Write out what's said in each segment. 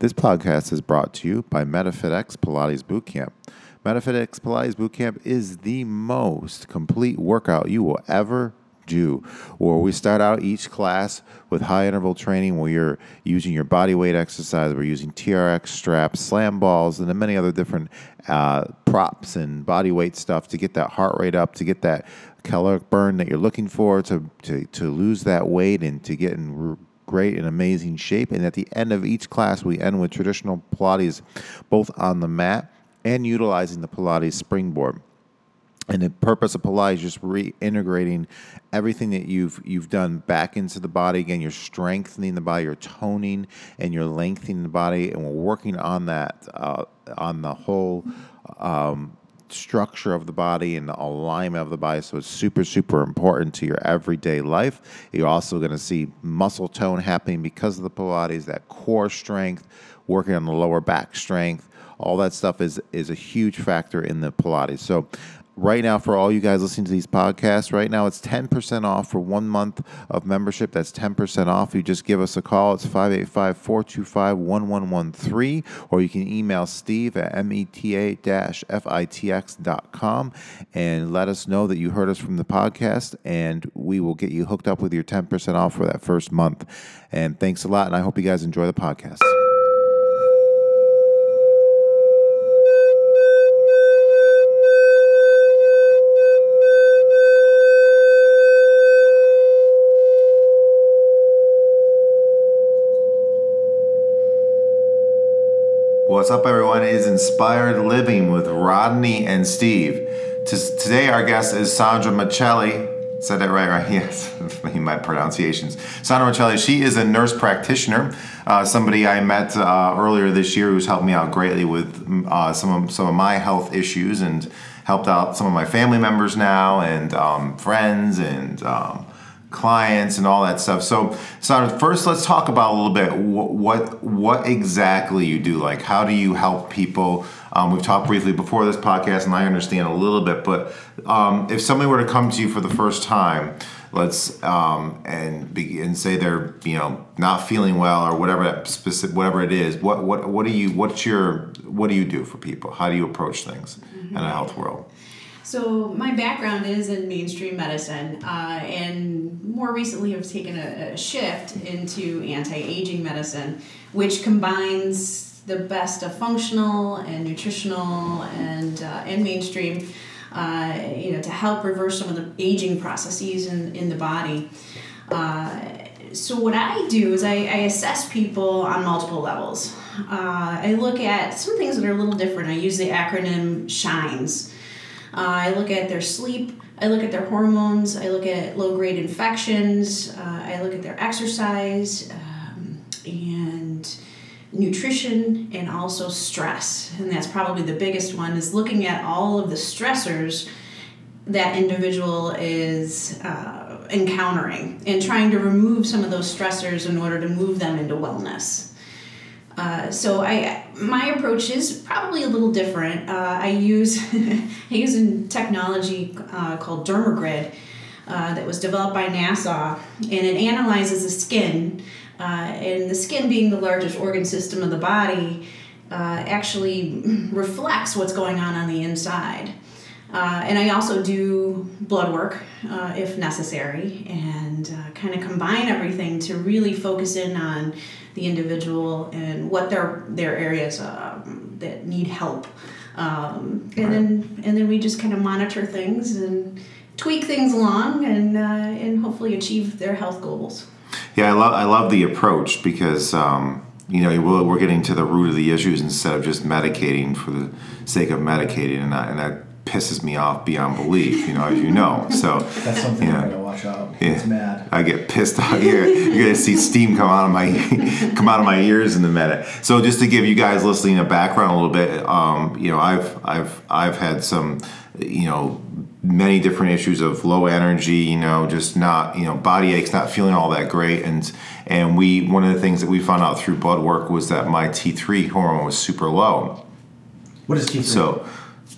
This podcast is brought to you by MetaFitX Pilates Bootcamp. MetaFitX Pilates Bootcamp is the most complete workout you will ever do. Where we start out each class with high interval training where you're using your body weight exercise, we're using TRX straps, slam balls, and then many other different uh, props and body weight stuff to get that heart rate up, to get that caloric burn that you're looking for, to, to, to lose that weight and to get in great and amazing shape. And at the end of each class, we end with traditional Pilates, both on the mat and utilizing the Pilates springboard. And the purpose of Pilates is just reintegrating everything that you've you've done back into the body. Again, you're strengthening the body, you're toning, and you're lengthening the body. And we're working on that uh, on the whole um, structure of the body and the alignment of the body. So it's super, super important to your everyday life. You're also going to see muscle tone happening because of the Pilates, that core strength, working on the lower back strength. All that stuff is is a huge factor in the Pilates. So right now for all you guys listening to these podcasts right now it's 10% off for one month of membership. That's 10% off. You just give us a call. It's 585-425-1113 or you can email steve at meta-fitx.com and let us know that you heard us from the podcast and we will get you hooked up with your 10% off for that first month. And thanks a lot and i hope you guys enjoy the podcast What's up, everyone? It is Inspired Living with Rodney and Steve. Today, our guest is Sandra Miceli. Said that right, right? Yes, my pronunciations. Sandra Miceli, she is a nurse practitioner, uh, somebody I met uh, earlier this year who's helped me out greatly with uh, some, of, some of my health issues and helped out some of my family members now and um, friends and um, clients and all that stuff. So, so first, let's talk about a little bit what what, what exactly you do. Like, how do you help people? Um, we've talked briefly before this podcast, and I understand a little bit. But um, if somebody were to come to you for the first time, let's um, and be, and say they're you know not feeling well or whatever that specific whatever it is, what what what do you what's your what do you do for people? How do you approach things mm-hmm. in a health world? So my background is in mainstream medicine, uh, and more recently have taken a, a shift into anti-aging medicine, which combines the best of functional and nutritional and uh, and mainstream, uh, you know, to help reverse some of the aging processes in, in the body. Uh, so what I do is I, I assess people on multiple levels. Uh, I look at some things that are a little different. I use the acronym SHINES. Uh, I look at their sleep, I look at their hormones, I look at low grade infections, uh, I look at their exercise um, and nutrition and also stress. And that's probably the biggest one is looking at all of the stressors that individual is uh, encountering and trying to remove some of those stressors in order to move them into wellness. Uh, so I my approach is probably a little different. Uh, I use I use a technology uh, called Dermagrid uh, that was developed by NASA, and it analyzes the skin, uh, and the skin being the largest organ system of the body, actually reflects what's going on on the inside. and I also do blood work if necessary, and kind of combine everything to really focus in on the individual and what their their areas um, that need help. Um, and right. then and then we just kind of monitor things and tweak things along and uh, and hopefully achieve their health goals. Yeah, I love I love the approach because um, you know we're getting to the root of the issues instead of just medicating for the sake of medicating, and, I, and that pisses me off beyond belief. You know, as you know. So that's something yeah. I gotta out. Yeah. It's mad. I get pissed off here. You're gonna see steam come out of my come out of my ears in the minute. So just to give you guys listening a background a little bit, um, you know, I've I've I've had some, you know many different issues of low energy you know just not you know body aches not feeling all that great and and we one of the things that we found out through blood work was that my t3 hormone was super low what is t3 so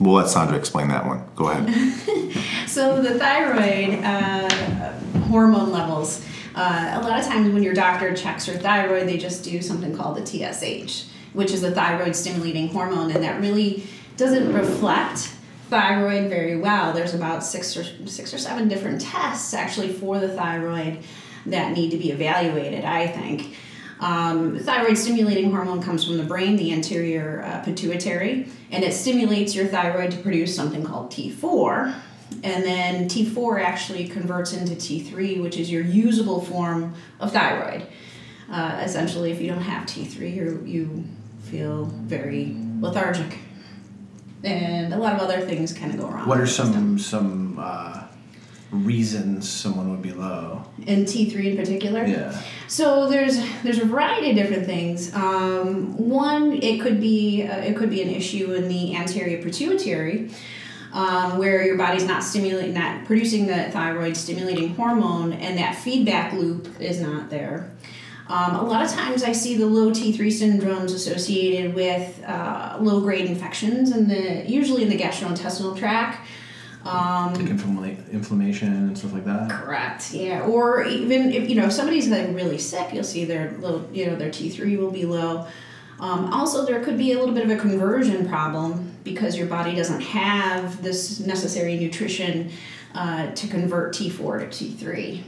We'll let Sandra explain that one. Go ahead. so the thyroid uh, hormone levels Uh, a lot of times when your doctor checks your thyroid, they just do something called the TSH, which is a thyroid stimulating hormone, and that really doesn't reflect thyroid very well. There's about six or six or seven different tests actually for the thyroid that need to be evaluated. I think. Um, thyroid stimulating hormone comes from the brain, the anterior uh, pituitary, and it stimulates your thyroid to produce something called T4. And then T4 actually converts into T3, which is your usable form of thyroid. Uh, essentially, if you don't have T3, you you feel very lethargic, and a lot of other things kind of go wrong. What are some some uh, reasons someone would be low? In T3 in particular? Yeah. So there's there's a variety of different things. Um, one, it could be uh, it could be an issue in the anterior pituitary. Um, where your body's not stimulating, not producing the thyroid stimulating hormone, and that feedback loop is not there. Um, a lot of times I see the low T3 syndromes associated with uh, low grade infections, and the usually in the gastrointestinal tract. Um, like infl- inflammation and stuff like that. Correct. Yeah. Or even if you know if somebody's like really sick, you'll see their little you know their T three will be low. Um, also, there could be a little bit of a conversion problem because your body doesn't have this necessary nutrition uh, to convert T four to T three.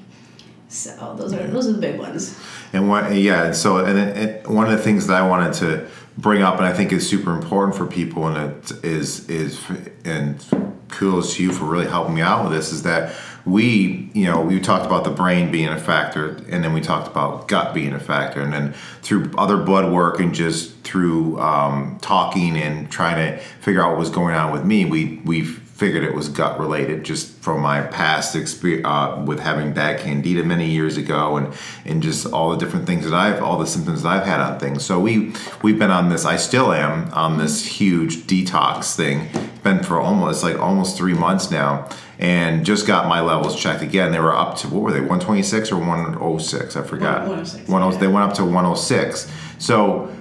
So those are those are the big ones. And what, yeah, so and, and one of the things that I wanted to bring up, and I think is super important for people, and it is is and kudos to you for really helping me out with this is that we, you know, we talked about the brain being a factor, and then we talked about gut being a factor, and then through other blood work and just through um, talking and trying to figure out what was going on with me, we we figured it was gut related just from my past experience uh, with having bad candida many years ago and and just all the different things that I've all the symptoms that I've had on things. So we we've been on this I still am on this huge detox thing. Been for almost like almost three months now and just got my levels checked again. They were up to what were they 126 or 106 I forgot. 106 106 they went up to 106 so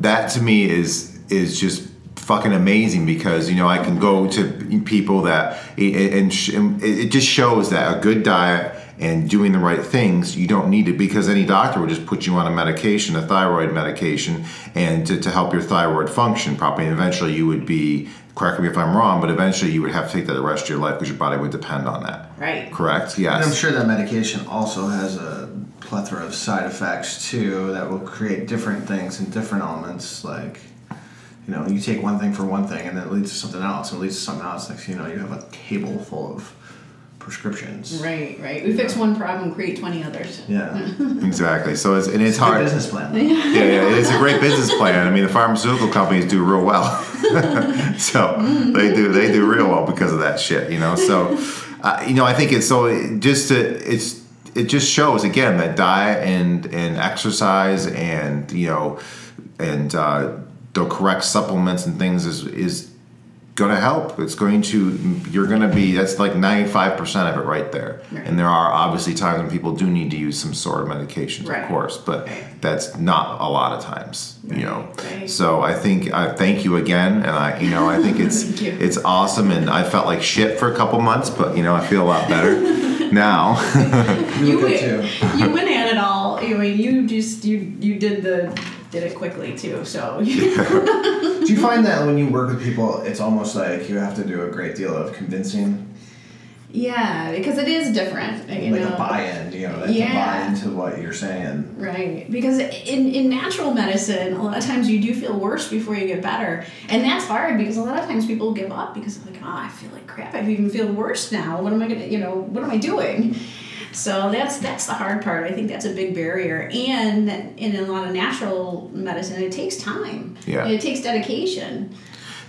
that to me is is just fucking amazing because you know I can go to people that and it just shows that a good diet and doing the right things you don't need it because any doctor would just put you on a medication a thyroid medication and to, to help your thyroid function properly. And eventually you would be correct me if i'm wrong but eventually you would have to take that the rest of your life because your body would depend on that. Right. Correct? Yes and i'm sure that medication also has a plethora of side effects too that will create different things and different elements like you know, you take one thing for one thing and then it leads to something else and it leads to something else. Next, you know, you have a table full of prescriptions. Right, right. We fix one problem, create twenty others. Yeah, exactly. So it's and it's, it's hard. business plan. Yeah, yeah, it's a great business plan. I mean, the pharmaceutical companies do real well, so they do they do real well because of that shit. You know, so uh, you know, I think it's so just to it's it just shows again that diet and and exercise and you know and uh, the correct supplements and things is is going to help. It's going to you're going to be that's like 95% of it right there. Right. And there are obviously times when people do need to use some sort of medications, right. of course, but right. that's not a lot of times, you know. So I think I thank you again and I you know, I think it's it's awesome and I felt like shit for a couple months, but you know, I feel a lot better now. you, went, you went at it all. I mean, you just you you did the did it quickly too. So. do you find that when you work with people, it's almost like you have to do a great deal of convincing? Yeah, because it is different. You like know? a buy-in, you know, yeah. buy into what you're saying. Right, because in, in natural medicine, a lot of times you do feel worse before you get better, and that's hard because a lot of times people give up because they're like, oh, I feel like crap. I even feel worse now. What am I gonna, you know, what am I doing? So that's that's the hard part. I think that's a big barrier. And in a lot of natural medicine, it takes time. Yeah. it takes dedication.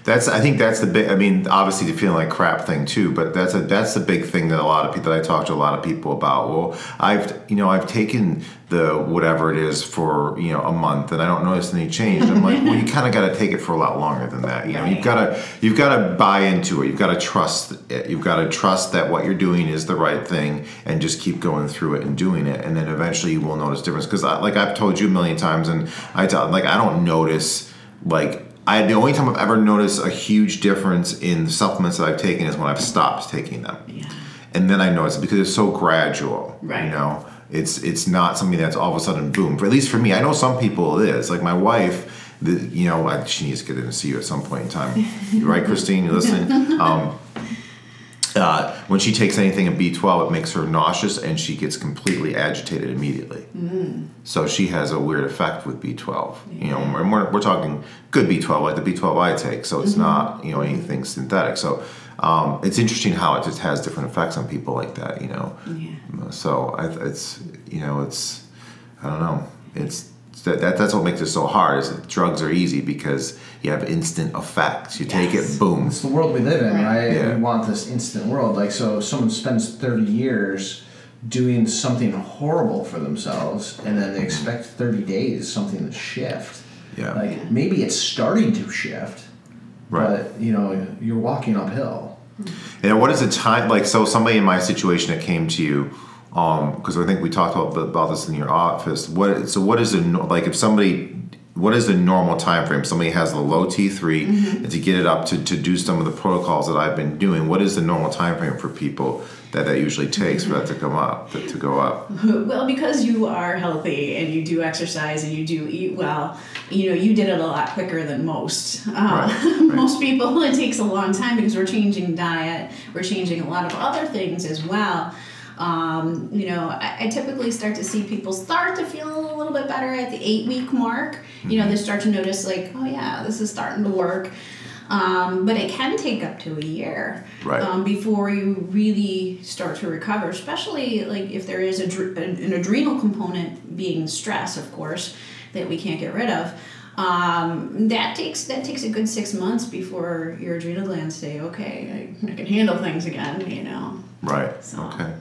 That's I think that's the big. I mean, obviously the feeling like crap thing too, but that's a that's the big thing that a lot of people that I talk to a lot of people about. Well, I've you know I've taken the whatever it is for you know a month and I don't notice any change. I'm like, well, you kind of got to take it for a lot longer than that. You know, you've got to you've got to buy into it. You've got to trust it. You've got to trust that what you're doing is the right thing and just keep going through it and doing it, and then eventually you will notice difference. Because like I've told you a million times, and I tell like I don't notice like I the only time I've ever noticed a huge difference in the supplements that I've taken is when I've stopped taking them. Yeah. And then I notice because it's so gradual. Right. You know, It's it's not something that's all of a sudden boom. For at least for me, I know some people it is. Like my wife, the, you know, I, she needs to get in and see you at some point in time, right, Christine? You listening? Um, uh, when she takes anything in B12, it makes her nauseous and she gets completely agitated immediately. So she has a weird effect with B12. You know, and we're, we're talking good B12, like the B12 I take. So it's not, you know, anything synthetic. So um, it's interesting how it just has different effects on people like that, you know. Yeah. So I, it's, you know, it's, I don't know. It's, that, that, that's what makes it so hard is that drugs are easy because you have instant effects. You take it, boom. It's the world we live in, right? Yeah. We want this instant world. Like, so if someone spends 30 years doing something horrible for themselves and then they mm-hmm. expect 30 days something to shift. Yeah. Like, maybe it's starting to shift, Right. but, you know, you're walking uphill. And what is the time like? So somebody in my situation that came to you, because I think we talked about, about this in your office. What so what is the like if somebody what is the normal time frame? Somebody has the low T 3 and to get it up to, to do some of the protocols that I've been doing. What is the normal time frame for people that that usually takes for that to come up to, to go up? Well, because you are healthy and you do exercise and you do eat well, you know, you did it a lot quicker than most. Uh, Right, right. Most people, it takes a long time because we're changing diet, we're changing a lot of other things as well. Um, you know, I, I typically start to see people start to feel a little bit better at the eight week mark. You know, they start to notice, like, oh, yeah, this is starting to work. Um, but it can take up to a year Right. um, before you really start to recover, especially like if there is dr- an an adrenal component being stress, of course, that we can't get rid of. Um, that takes that takes a good six months before your adrenal glands say, okay, I, I can handle things again. You know. Right. So- Okay.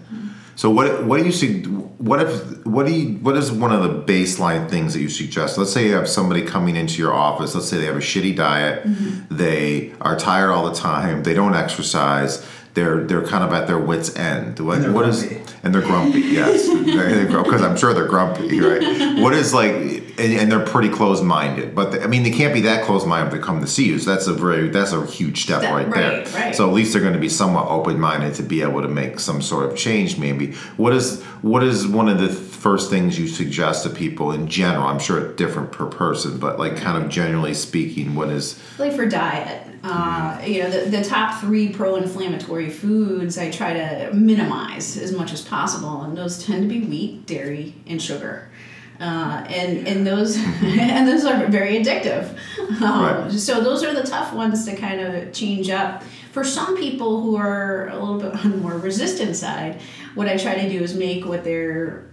So what what do you see? What if what do you what is one of the baseline things that you suggest? Let's say you have somebody coming into your office. Let's say they have a shitty diet. Mm-hmm. They are tired all the time. They don't exercise. They're they're kind of at their wits end. What, And they're what is- grumpy. and they're grumpy. Yes, because I'm sure they're grumpy, right? What is like, and, and they're pretty close minded. But the, I mean, they can't be that close minded to come to see you. So that's a very that's a huge step Step, right, right, there. right. So at least they're going to be somewhat open minded to be able to make some sort of change. Maybe what is what is one of the first things you suggest to people in general? I'm sure it's different per person, but like kind of generally speaking, what is like for diet uh, you know the, the top three pro-inflammatory foods i try to minimize as much as possible and those tend to be wheat dairy and sugar. Uh, and and those and those are very addictive. Um, Right. so those are the tough ones to kind of change up. For some people who are a little bit on the more resistant side what i try to do is make what their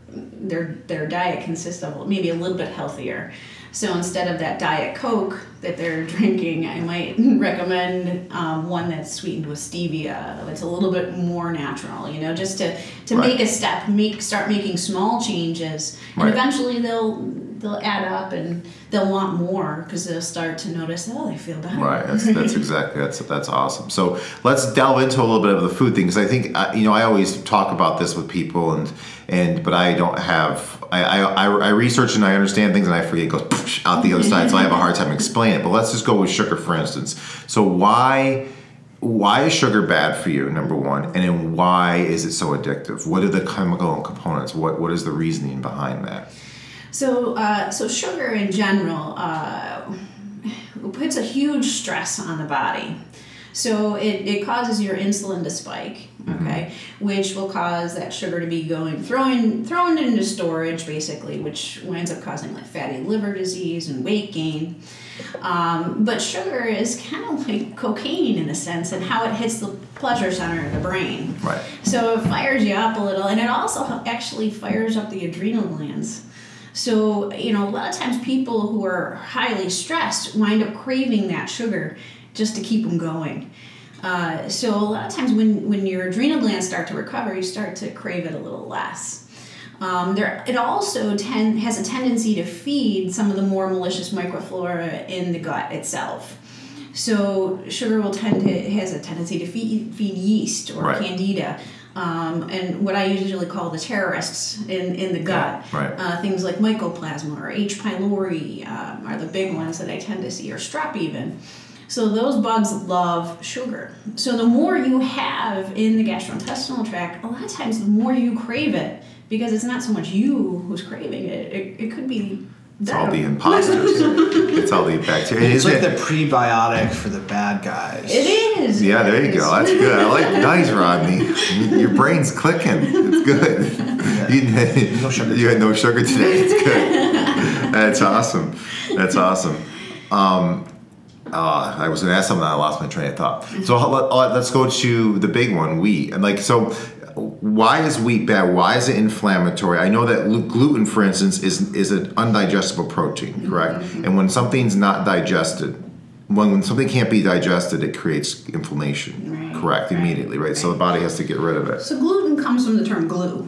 their their diet consists of maybe a little bit healthier so instead of that Diet Coke that they're drinking, I might recommend um, one that's sweetened with stevia. It's a little bit more natural, you know, just to, to Right. make a step, make start making small changes, and Right. eventually they'll they'll add up and they'll want more because they'll start to notice, oh, they feel better. Right. That's that's exactly that's that's awesome. So let's delve into a little bit of the food thing because I think uh, you know I always talk about this with people and and but I don't have I I, I, research and I understand things and I forget it goes out the other side so I have a hard time explaining it. But let's just go with sugar for instance. So why why is sugar bad for you? Number one, and then why is it so addictive? What are the chemical components? What what is the reasoning behind that? So, uh, so sugar in general uh, puts a huge stress on the body. So it, it causes your insulin to spike, okay, which will cause that sugar to be going thrown thrown into storage basically, which winds up causing like fatty liver disease and weight gain. Um, but sugar is kind of like cocaine in a sense, and how it hits the pleasure center of the brain. Right. So it fires you up a little, and it also actually fires up the adrenal glands. So, you know, a lot of times people who are highly stressed wind up craving that sugar just to keep them going. Uh, so, a lot of times when, when your adrenal glands start to recover, you start to crave it a little less. Um, there, it also ten, has a tendency to feed some of the more malicious microflora in the gut itself. So sugar will tend to has a tendency to feed, feed yeast or Right. candida, um, and what I usually call the terrorists in, in the gut. Right. Uh, things like mycoplasma or H. pylori um, are the big ones that I tend to see, or strep even. So those bugs love sugar. So the more you have in the gastrointestinal tract, a lot of times the more you crave it because it's not so much you who's craving it. It, it could be It's all the imposters. it's all the bacteria. It's Isn't like it? the prebiotic for the bad guys. It is. Yeah, there you go. That's good. I like nice, Rodney. Your brain's clicking. It's good. You, No sugar you had no sugar today. It's good. That's awesome. That's awesome. Um, uh, I was going to ask something. I lost my train of thought. So let, us go to the big one, we. And like, so why is wheat bad? Why is it inflammatory? I know that gluten, for instance, is is an undigestible protein, correct? And when something's not digested, when, when something can't be digested, it creates inflammation, Right, correct? right, Immediately, right? So the body has to get rid of it. So gluten comes from the term glue.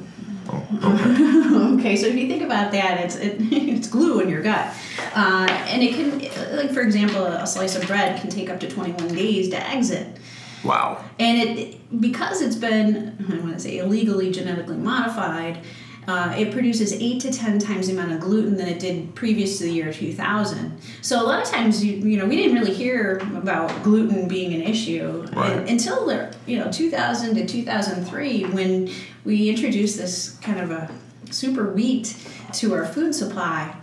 Oh, okay. okay, so if you think about that, it's it, it's glue in your gut, uh, and it can, like for example, a slice of bread can take up to twenty one days to exit. Wow. And it because it's been I want to say illegally genetically modified, uh, it produces eight to ten times the amount of gluten than it did previous to the year two thousand. So a lot of times you you know we didn't really hear about gluten being an issue Right. un- until the you know two thousand to two thousand three when we introduced this kind of a super wheat to our food supply.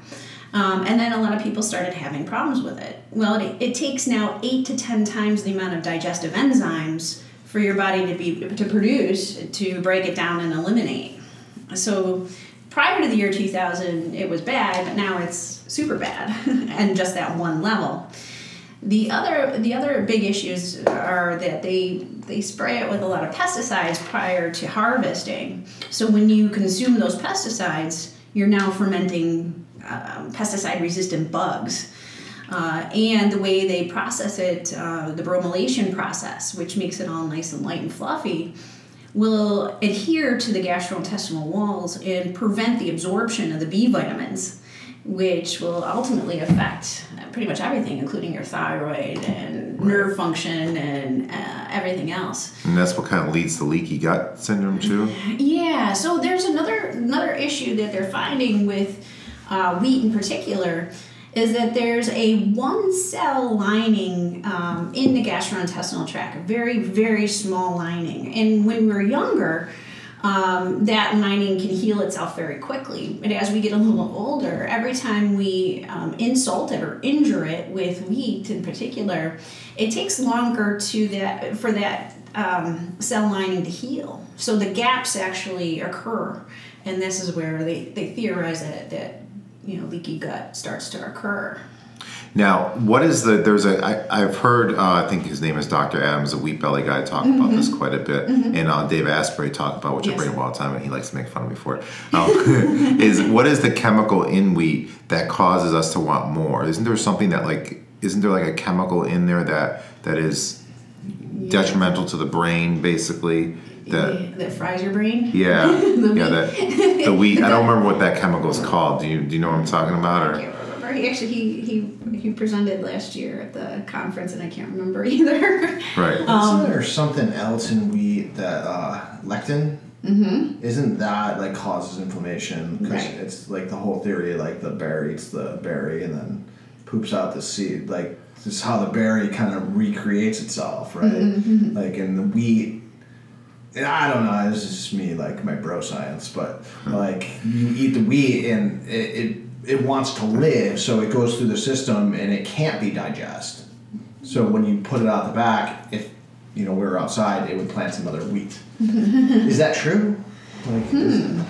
Um, and then a lot of people started having problems with it. Well, it, it takes now eight to ten times the amount of digestive enzymes for your body to be to produce to break it down and eliminate. So prior to the year 2000, it was bad, but now it's super bad, and just that one level. The other the other big issues are that they they spray it with a lot of pesticides prior to harvesting. So when you consume those pesticides, you're now fermenting um, pesticide resistant bugs. Uh, and the way they process it, uh, the bromylation process, which makes it all nice and light and fluffy, will adhere to the gastrointestinal walls and prevent the absorption of the B vitamins, which will ultimately affect pretty much everything, including your thyroid and nerve function and uh, everything else. And that's what kind of leads to leaky gut syndrome too. Yeah, so there's another another issue that they're finding with uh, wheat in particular is that there's a one cell lining um, in the gastrointestinal tract, a very very small lining, and when we're younger. Um, that lining can heal itself very quickly, but as we get a little older, every time we um, insult it or injure it with wheat in particular, it takes longer to that for that um, cell lining to heal. So the gaps actually occur, and this is where they, they theorize that that you know leaky gut starts to occur. Now, what is the? There's a. I, I've heard. Uh, I think his name is Dr. Adams, a wheat belly guy, talk about this quite a bit, and uh, Dave Asprey talk about, which I Yes. bring up all the time, and he likes to make fun of me for it. Um, is what is the chemical in wheat that causes us to want more? Isn't there something that like? Isn't there like a chemical in there that that is detrimental to the brain, basically? That that fries your brain. yeah, The yeah. That the wheat. I don't remember what that chemical is called. Do you do you know what I'm talking about? I Or can't remember. He actually he, he he presented last year at the conference, and I can't remember either. right. Isn't there something else in wheat that uh, lectin? Mm-hmm. Isn't that like causes inflammation? Because Right. it's like the whole theory, like the berry eats the berry and then poops out the seed. Like this is how the berry kind of recreates itself, right? Like and the wheat. And I don't know. This is just me, like my bro science, but hmm. like you eat the wheat and it, it it wants to live, so it goes through the system and it can't be digested. So when you put it out the back, if you know we were outside, it would plant some other wheat. is that true? Like, is- I don't know.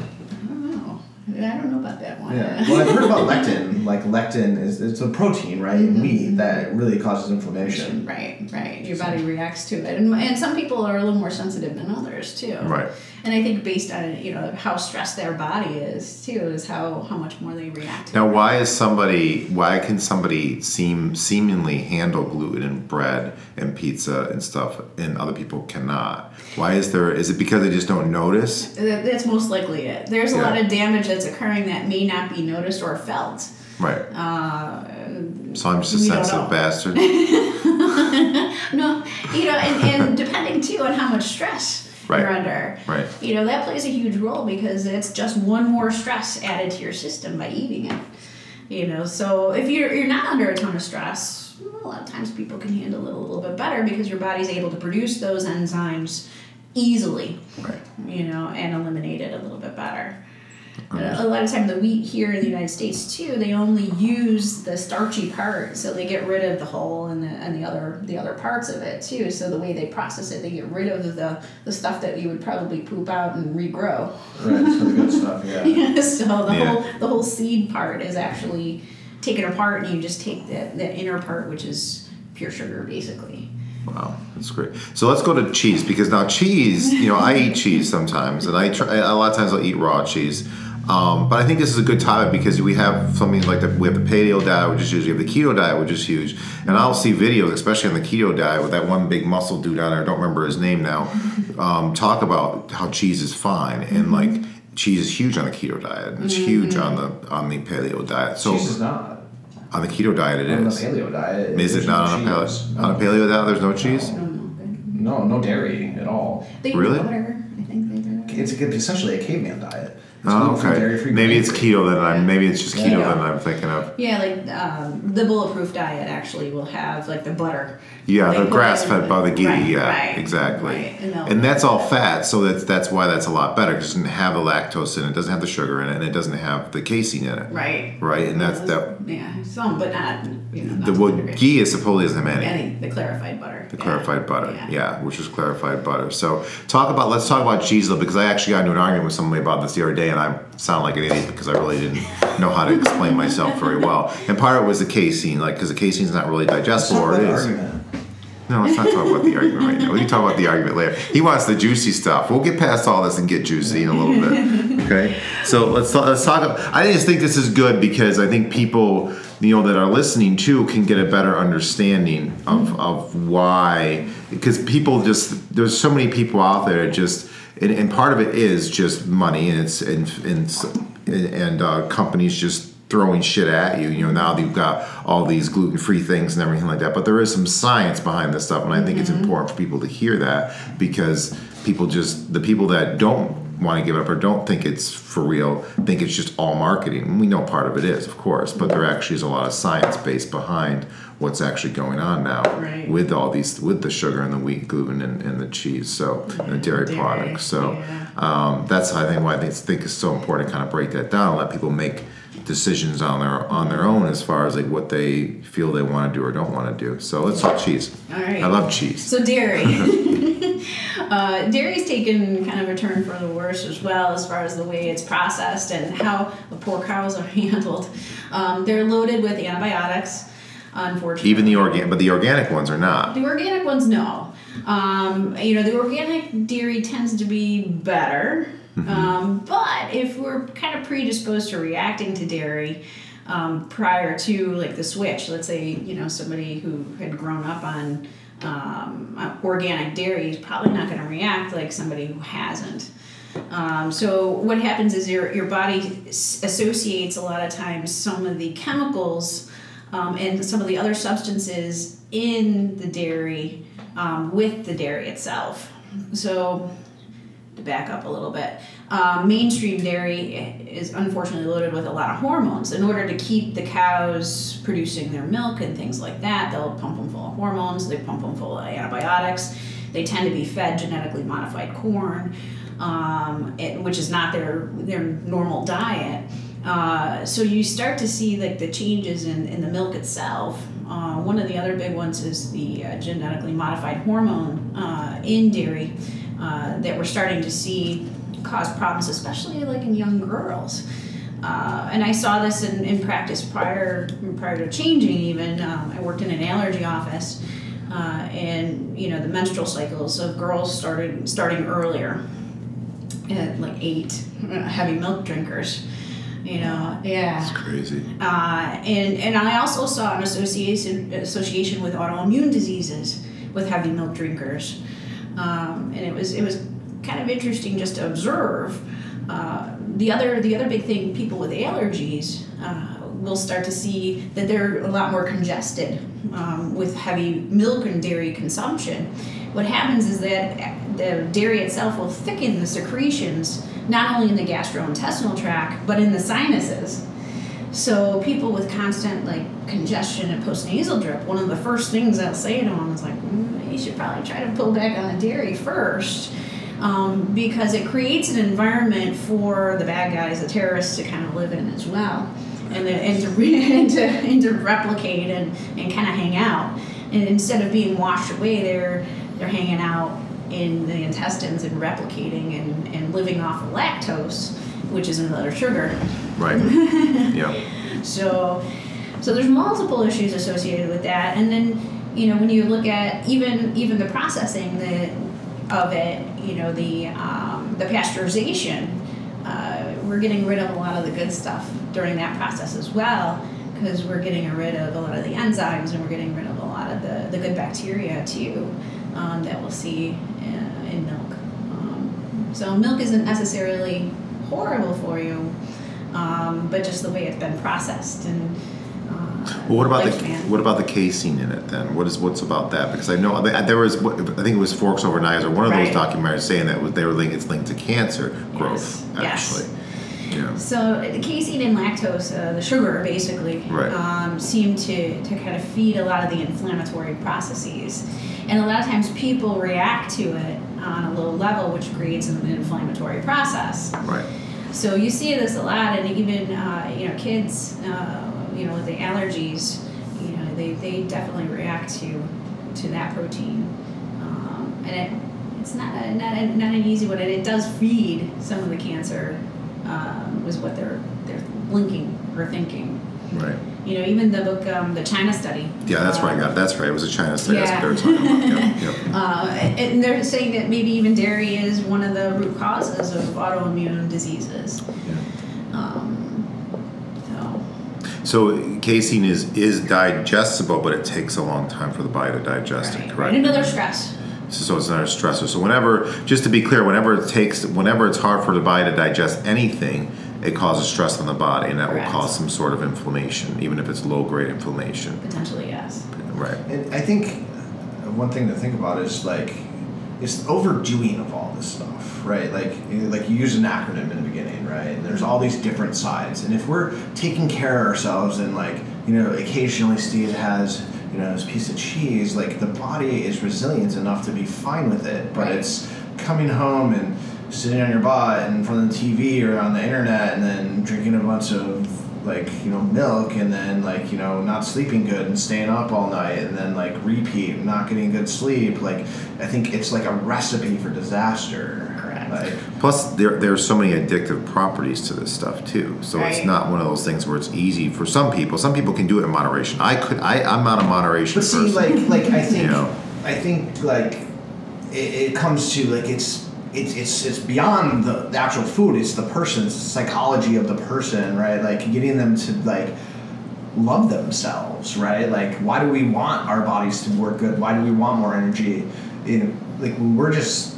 I don't know about that one. yeah. Well, I've heard about lectin. Like lectin is it's a protein, right, mm-hmm. in wheat that really causes inflammation. Right, right. Your body reacts to it, and, and some people are a little more sensitive than others too. Right. And I think based on you know how stressed their body is too is how how much more they react. to Now, why is somebody? Why can somebody seem seemingly handle gluten in bread and pizza and stuff, and other people cannot? Why is there? Is it because they just don't notice? That's most likely it. There's a Yeah. lot of damage that's occurring that may not be noticed or felt. Right. Uh, So I'm just a sensitive bastard. no, you know, and, and depending too on how much stress Right. you're under. Right. You know, that plays a huge role because it's just one more stress added to your system by eating it. You know, so if you're you're not under a ton of stress, a lot of times people can handle it a little bit better because your body's able to produce those enzymes easily. Right. You know, and eliminate it a little bit better. Uh, a lot of time the wheat here in the United States too, they only use the starchy part, so they get rid of the hull and the, and the other the other parts of it too. So the way they process it, they get rid of the the stuff that you would probably poop out and regrow. Right, so the good stuff, yeah. so the Yeah. whole the whole seed part is actually taken apart, and you just take the the inner part, which is pure sugar, basically. Wow, that's great. So let's go to cheese because now cheese, you know, I eat cheese sometimes, and I try a lot of times I'll eat raw cheese. Um, but I think this is a good topic because we have something like the, we have the paleo diet, which is huge. We have the keto diet, which is huge. And I'll see videos, especially on the keto diet, with that one big muscle dude down there. I don't remember his name now. Um, talk about how cheese is fine and like cheese is huge on the keto diet. And it's huge on the on the paleo diet. So Cheese is not. On the keto diet, it On the is. paleo diet. Is there's it not no on a cheese. paleo? On a paleo diet, there's no cheese. No, no dairy at all. They use Really? butter. I think they do. It's essentially a caveman diet. It's Oh, gluten-free, okay. dairy-free, Maybe it's gluten-free. keto then. I'm maybe it's just Yeah. keto then I'm thinking of. Yeah, like um, the bulletproof diet actually will have like the butter. Yeah, They the grass in- fed by the ghee. right, yeah, right, exactly. right, and And that's all fat, so that's that's why that's a lot better. 'cause It doesn't have the lactose in it, it doesn't have the sugar in it, and it doesn't have the casein in it. Right. Right, and that's that. Yeah, some, but not you know. Not The to what ghee is supposedly doesn't have any. Any the clarified butter. The yeah. clarified butter, Yeah. yeah. which is clarified butter. So talk about let's talk about cheese though, because I actually got into an argument with somebody about this the other day, and I sound like an idiot because I really didn't know how to explain myself very well. And part of it was the casein, like because the casein's not really digestible, or Let's it talk about is. the argument. No, let's not talk about the argument right now. We can talk about the argument later. He wants the juicy stuff. We'll get past all this and get juicy in a little bit. Okay. So let's talk, let's talk. I just think this is good because I think people, you know, that are listening too, can get a better understanding of of why. Because people just there's so many people out there just. And, and part of it is just money, and it's and and, and uh, companies just throwing shit at you. You know, now you've got all these gluten free things and everything like that. But there is some science behind this stuff, and I think it's important for people to hear that because people just the people that don't want to give it up or don't think it's for real think it's just all marketing. We know part of it is, of course, but there actually is a lot of science based behind what's actually going on now Right. with all these with the sugar and the wheat gluten and, and the cheese so and the dairy, Dairy, products so yeah. um, that's I think why I think, think it's so important to kind of break that down and let people make decisions on their on their own as far as like what they feel they want to do or don't want to do. So let's talk cheese. All right. I love cheese. So dairy. uh, dairy's taken kind of a turn for the worse as well as far as the way it's processed and how the poor cows are handled. Um, they're loaded with antibiotics, unfortunately. Even the organic, but the organic ones are not. The organic ones, no. Um, you know, the organic dairy tends to be better. Um, but if we're kind of predisposed to reacting to dairy um, prior to like the switch, let's say, you know, somebody who had grown up on um, organic dairy is probably not going to react like somebody who hasn't. Um, so what happens is your, your body associates a lot of times some of the chemicals um, and some of the other substances in the dairy um, with the dairy itself. So to back up a little bit, um, mainstream dairy is unfortunately loaded with a lot of hormones. In order to keep the cows producing their milk and things like that, they'll pump them full of hormones. They pump them full of antibiotics. They tend to be fed genetically modified corn, um, it, which is not their their normal diet. Uh, so you start to see like the changes in, in the milk itself. Uh, one of the other big ones is the uh, genetically modified hormone uh, in dairy uh, that we're starting to see cause problems, especially like in young girls. Uh, and I saw this in, in practice prior prior to changing. Even um, I worked in an allergy office, uh, and you know the menstrual cycles of girls started starting earlier, at like eight, uh, heavy milk drinkers. You know, yeah. It's crazy. Uh, and and I also saw an association association with autoimmune diseases with heavy milk drinkers, um, and it was it was kind of interesting just to observe. Uh, the other the other big thing, people with allergies uh, will start to see that they're a lot more congested um, with heavy milk and dairy consumption. What happens is that the dairy itself will thicken the secretions not only in the gastrointestinal tract but in the sinuses. So people with constant like congestion and postnasal drip, one of the first things I'll say to them is like, mm, you should probably try to pull back on the dairy first. um, because it creates an environment for the bad guys, the terrorists, to kind of live in as well, and, then, and, to, and, to, and to replicate and, and kind of hang out. And instead of being washed away, they're they're hanging out in the intestines and replicating and, and living off of lactose, which is another sugar. Right. yeah. So, so there's multiple issues associated with that, and then you know when you look at even even the processing the, of it, you know the um, the pasteurization, uh, we're getting rid of a lot of the good stuff during that process as well because we're getting rid of a lot of the enzymes and we're getting rid of a lot of the, the good bacteria too um, that we'll see in, in milk. Um, so milk isn't necessarily horrible for you, um, but just the way it's been processed and. Uh, Well, what about the lifespan. what about the casein in it then? What is what's about that? Because I know there was I think it was Forks Over Knives or one of those documentaries saying that was they were linked it's linked to cancer growth Yes. Yes. actually. Yeah. So the casein and lactose, uh, the sugar basically, Right. um, seem to, to kind of feed a lot of the inflammatory processes. And a lot of times people react to it on a low level, which creates an inflammatory process. Right. So you see this a lot, and even uh, you know kids, uh, you know with the allergies, you know they, they definitely react to to that protein, um, and it, it's not a, not a, not an easy one, and it does feed some of the cancer, um, was what they're they're linking or thinking. Right. You know, even the book, um, the China study. Yeah, that's right. I uh, got it. That's right. It was a China study. Yeah. That's what they were talking about. Yep. Yep. Uh, and they're saying that maybe even dairy is one of the root causes of autoimmune diseases. Um, so, So casein is is digestible, but it takes a long time for the body to digest it. right. Correct. And another stress. So it's not a stressor. So whenever, just to be clear, whenever it takes, whenever it's hard for the body to digest anything, it causes stress on the body, and that Correct. will cause some sort of inflammation, even if it's low grade inflammation. Potentially, yes. Right. And I think uh, one thing to think about is like it's overdoing of all this stuff, right? Like like you use an acronym in the beginning, right? And there's all these different sides, and if we're taking care of ourselves and like you know occasionally Steve has you know his piece of cheese, like the body is resilient enough to be fine with it, but Right. it's coming home and sitting on your butt in front of the TV or on the internet and then drinking a bunch of like you know milk and then like you know not sleeping good and staying up all night and then like repeat not getting good sleep like i think it's like a recipe for disaster Correct. like Plus, there there's so many addictive properties to this stuff too. So it's not one of those things where it's easy for some people. Some people can do it in moderation. I could. I I'm not a moderation but see person. like like i think You know. i think like it, it comes to like it's it's, it's, it's beyond the, the actual food it's the person's psychology of the person right like getting them to like love themselves right like why do we want our bodies to work good why do we want more energy in like when we're just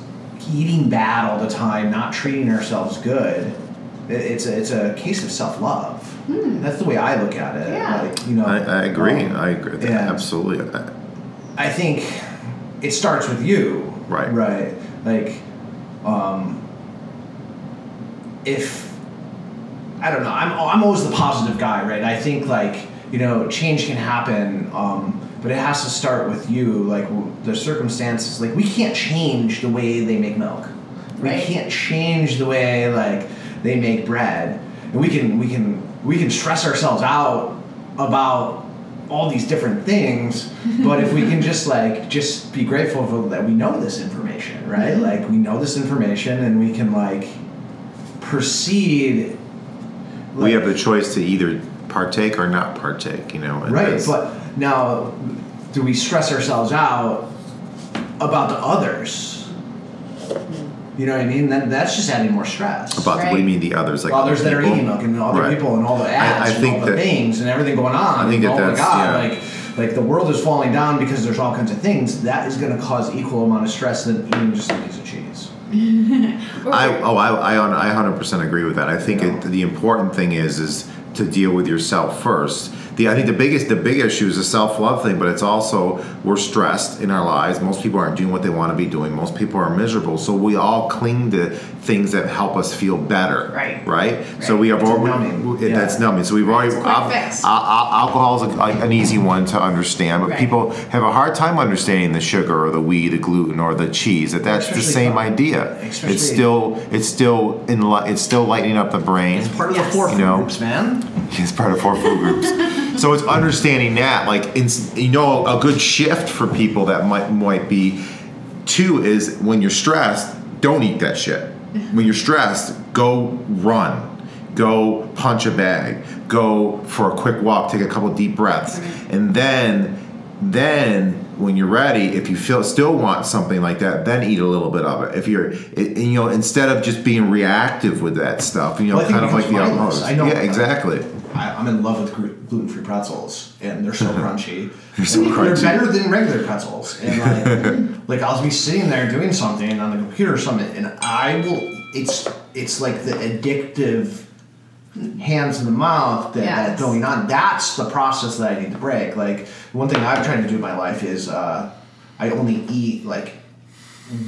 eating bad all the time not treating ourselves good it, it's a, it's a case of self-love that's the way i look at it Yeah. like you know I, I agree. um, I agree. yeah. Absolutely. I- I think it starts with you. Right. Right. Like, um, if I don't know, I'm I'm always the positive guy, right? I think like you know change can happen, um, but it has to start with you. Like the circumstances, like we can't change the way they make milk. We Right. can't change the way like they make bread, and we can we can we can stress ourselves out about all these different things but if we can just like just be grateful for that we know this information right like we know this information and we can like proceed we have the choice to either partake or not partake. You know. right but now do we stress ourselves out about the others you know what i mean then that's just adding more stress About the, what do you mean the others? Like others other that are people? eating milk and other Right. people and all the ads I and think all the that- things and everything going on. I think and, that oh my god, yeah. like like the world is falling down because there's all kinds of things. That is going to cause equal amount of stress than eating just a piece of cheese. I oh I I, I 100% agree with that. I think You know? it, the important thing is is to deal with yourself first. The I think the biggest the big issue is a self love thing, but it's also we're stressed in our lives. Most people aren't doing what they want to be doing. Most people are miserable, so we all cling to things that help us feel better. Right. Right. So we have already numbing. it- that's Yeah. numbing. So we've already It's a quick al- al- al- alcohol is a, like, an easy one to understand, but Right. people have a hard time understanding the sugar or the wheat, the gluten or the cheese. That that's the same for- idea. especially- It's still it's still in li- it's still lightening up the brain. It's part of Yes. the four You know. groups, man. It's part of four food groups. so it's understanding that, like, in, you know, a good shift for people that might might be two is when you're stressed, don't eat that shit. Mm-hmm. When you're stressed, go run, go punch a bag, go for a quick walk, take a couple deep breaths, mm-hmm. and then then when you're ready, if you feel still want something like that, then eat a little bit of it. If you're, it, you know, instead of just being reactive with that stuff, you know, Well, kind of like the becomes alcohol. I know- Yeah, exactly. I, I'm in love with gluten free pretzels, and they're so crunchy. They're so crunchy. They're better than regular pretzels. And like, like I'll be sitting there doing something on the computer or something, and I will. It's it's like the addictive hands in the mouth that, Yes. that going on. That's the process that I need to break. Like one thing I've tried to do in my life is uh, I only eat like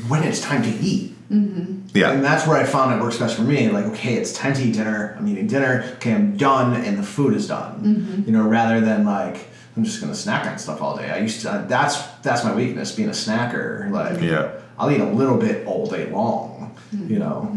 when it's time to eat. Mm-hmm. Yeah. And that's where I found it works best for me. Like, okay, it's time to eat dinner. I'm eating dinner. Okay, I'm done, and the food is done. Mm-hmm. You know, rather than like I'm just gonna snack on stuff all day. I used to. that's that's my weakness, being a snacker. Like, Yeah. I'll eat a little bit all day long. Mm-hmm. You know.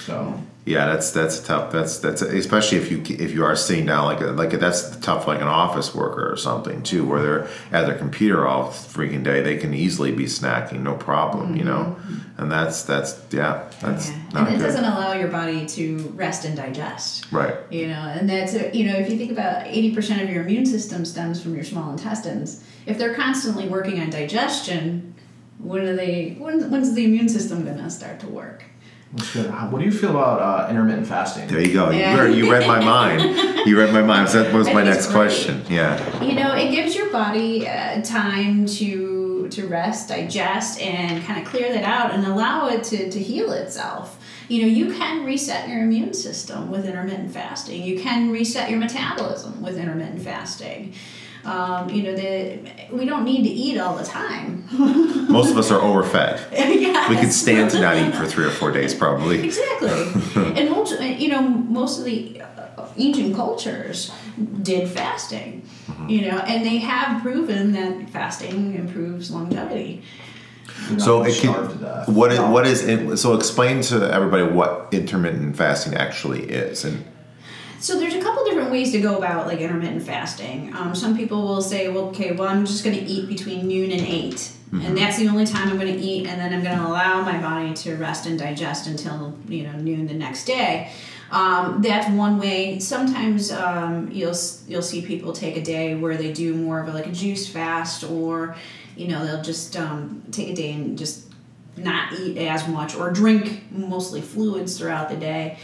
So. Yeah, that's that's tough. That's that's especially if you if you are sitting down like a, like that's tough like an office worker or something too, where they're at their computer all freaking day. They can easily be snacking, no problem, you know. And that's that's yeah, that's Yeah. not And it good. doesn't allow your body to rest and digest. right. You know, and that's uh, you know, if you think about eighty percent of your immune system stems from your small intestines. If they're constantly working on digestion, when are they? When, when's the immune system gonna start to work? That's good. What do you feel about uh, intermittent fasting? There you go. Yeah. You, read, you read my mind. You read my mind. So that was my next question. Yeah. You know, it gives your body uh, time to to rest, digest, and kind of clear that out, and allow it to to heal itself. You know, you can reset your immune system with intermittent fasting. You can reset your metabolism with intermittent fasting. Um, you know, the, we don't need to eat all the time. Most of us are overfed. yes. We could stand to not eat for three or four days, probably. Exactly. and most, you know, most of the uh, ancient cultures did fasting. Mm-hmm. You know, and they have proven that fasting improves longevity. You're So it can, starve to what is, what is it, so explain to everybody what intermittent fasting actually is and So there's a couple different ways to go about like intermittent fasting. Um, some people will say, well, okay, well, I'm just going to eat between noon and 8 and that's the only time I'm going to eat, and then I'm going to allow my body to rest and digest until you know noon the next day. Um, that's one way. Sometimes um, you'll you'll see people take a day where they do more of a, like a juice fast, or you know they'll just um, take a day and just not eat as much or drink mostly fluids throughout the day.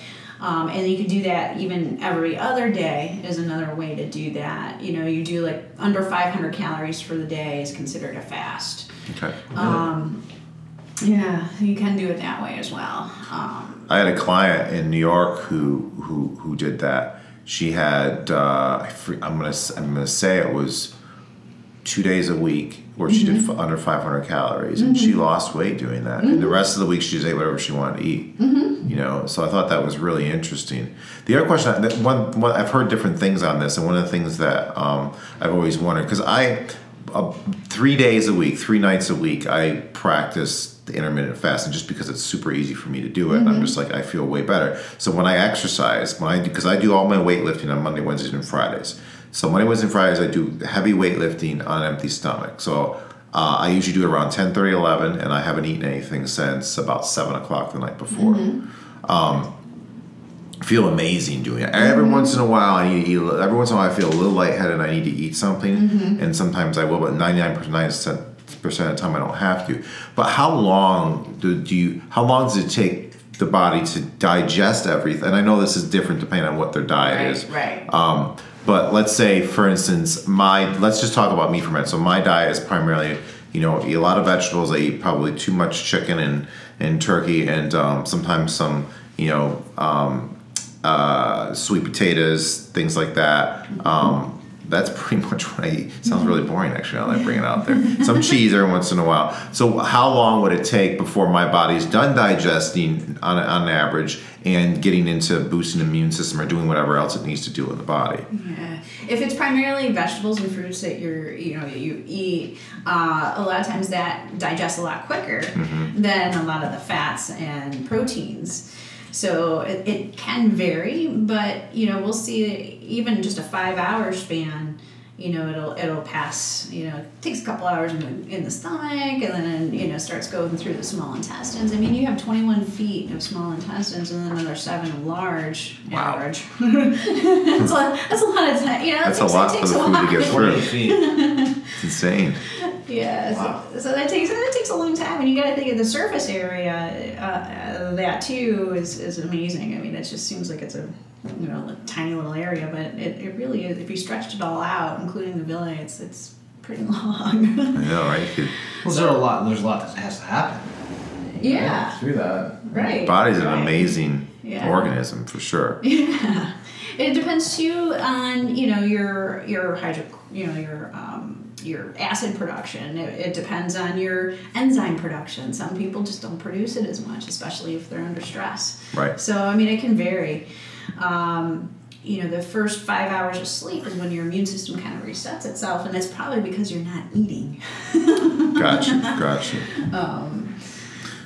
Um, and you can do that even every other day is another way to do that. You know, you do like under 500 calories for the day is considered a fast. okay Um, yeah, you can do it that way as well. Um, i had a client in new york who who who did that she had uh, i'm gonna i'm gonna say it was two days a week where she did mm-hmm. f- under 500 calories and she mm-hmm. lost weight doing that. And the mm-hmm. rest of the week she just ate whatever she wanted to eat you know? So i thought that was really interesting. The other question that one, one i've heard different things on this and one of the things that um, i've always wondered because i uh, three days a week three nights a week i practice the intermittent fasting just because it's super easy for me to do it. And i'm just like i feel way better. So when i exercise when i because i do all my weightlifting on monday wednesdays and fridays so Monday, Wednesday, Fridays, I do heavy weightlifting on an empty stomach. So uh, I usually do it around 10, 11, and I haven't eaten anything since about 7 o'clock the night before. Um, feel amazing doing it. Every once in a while, I need to eat. Every once in a while, I feel a little lightheaded and I need to eat something. And sometimes I will, but 99% of the time, I don't have to. But how long do, do you, how long does it take the body to digest everything? And I know this is different depending on what their diet right, is. right. Um, but let's say, for instance, my let's just talk about me for a minute. So my diet is primarily, you know, a lot of vegetables. I eat probably too much chicken and and turkey, and um, sometimes some, you know, um, uh, sweet potatoes, things like that. Um, that's pretty much what I eat. Sounds really boring, actually. Now that I bring it out there. Some cheese every once in a while. So, how long would it take before my body's done digesting on, on average and getting into boosting the immune system or doing whatever else it needs to do in the body? Yeah. If it's primarily vegetables and fruits that you're, you know, you eat, uh, a lot of times that digests a lot quicker than a lot of the fats and proteins. So it, it can vary, but you know, we'll see even just a five hour span. You know, it'll it'll pass. You know, it takes a couple hours in the, in the stomach, and then you know starts going through the small intestines. I mean, you have twenty one feet of small intestines, and then another seven of large Wow. average. that's, a lot, that's a lot of time. You know, That's it a lot it for the food to get through. 40 feet. It's insane. Yeah, Wow. so, so that takes that takes a long time, and you got to think of the surface area. Uh, uh, that too is, is amazing. I mean, it just seems like it's a you know a tiny little area, but it, it really is. If you stretched it all out, including the villi, it's it's pretty long. I know, right? You could- Well, there's a lot. There's a lot that has to happen yeah, through that. right. body's an amazing Yeah. organism for sure. Yeah, it depends too on you know your your hydro you know your um, your acid production. It, it depends on your enzyme production. Some people just don't produce it as much, especially if they're under stress. Right. So I mean, it can vary. Um, you know, the first five hours of sleep is when your immune system kind of resets itself, and it's probably because you're not eating. Gotcha, gotcha. Um,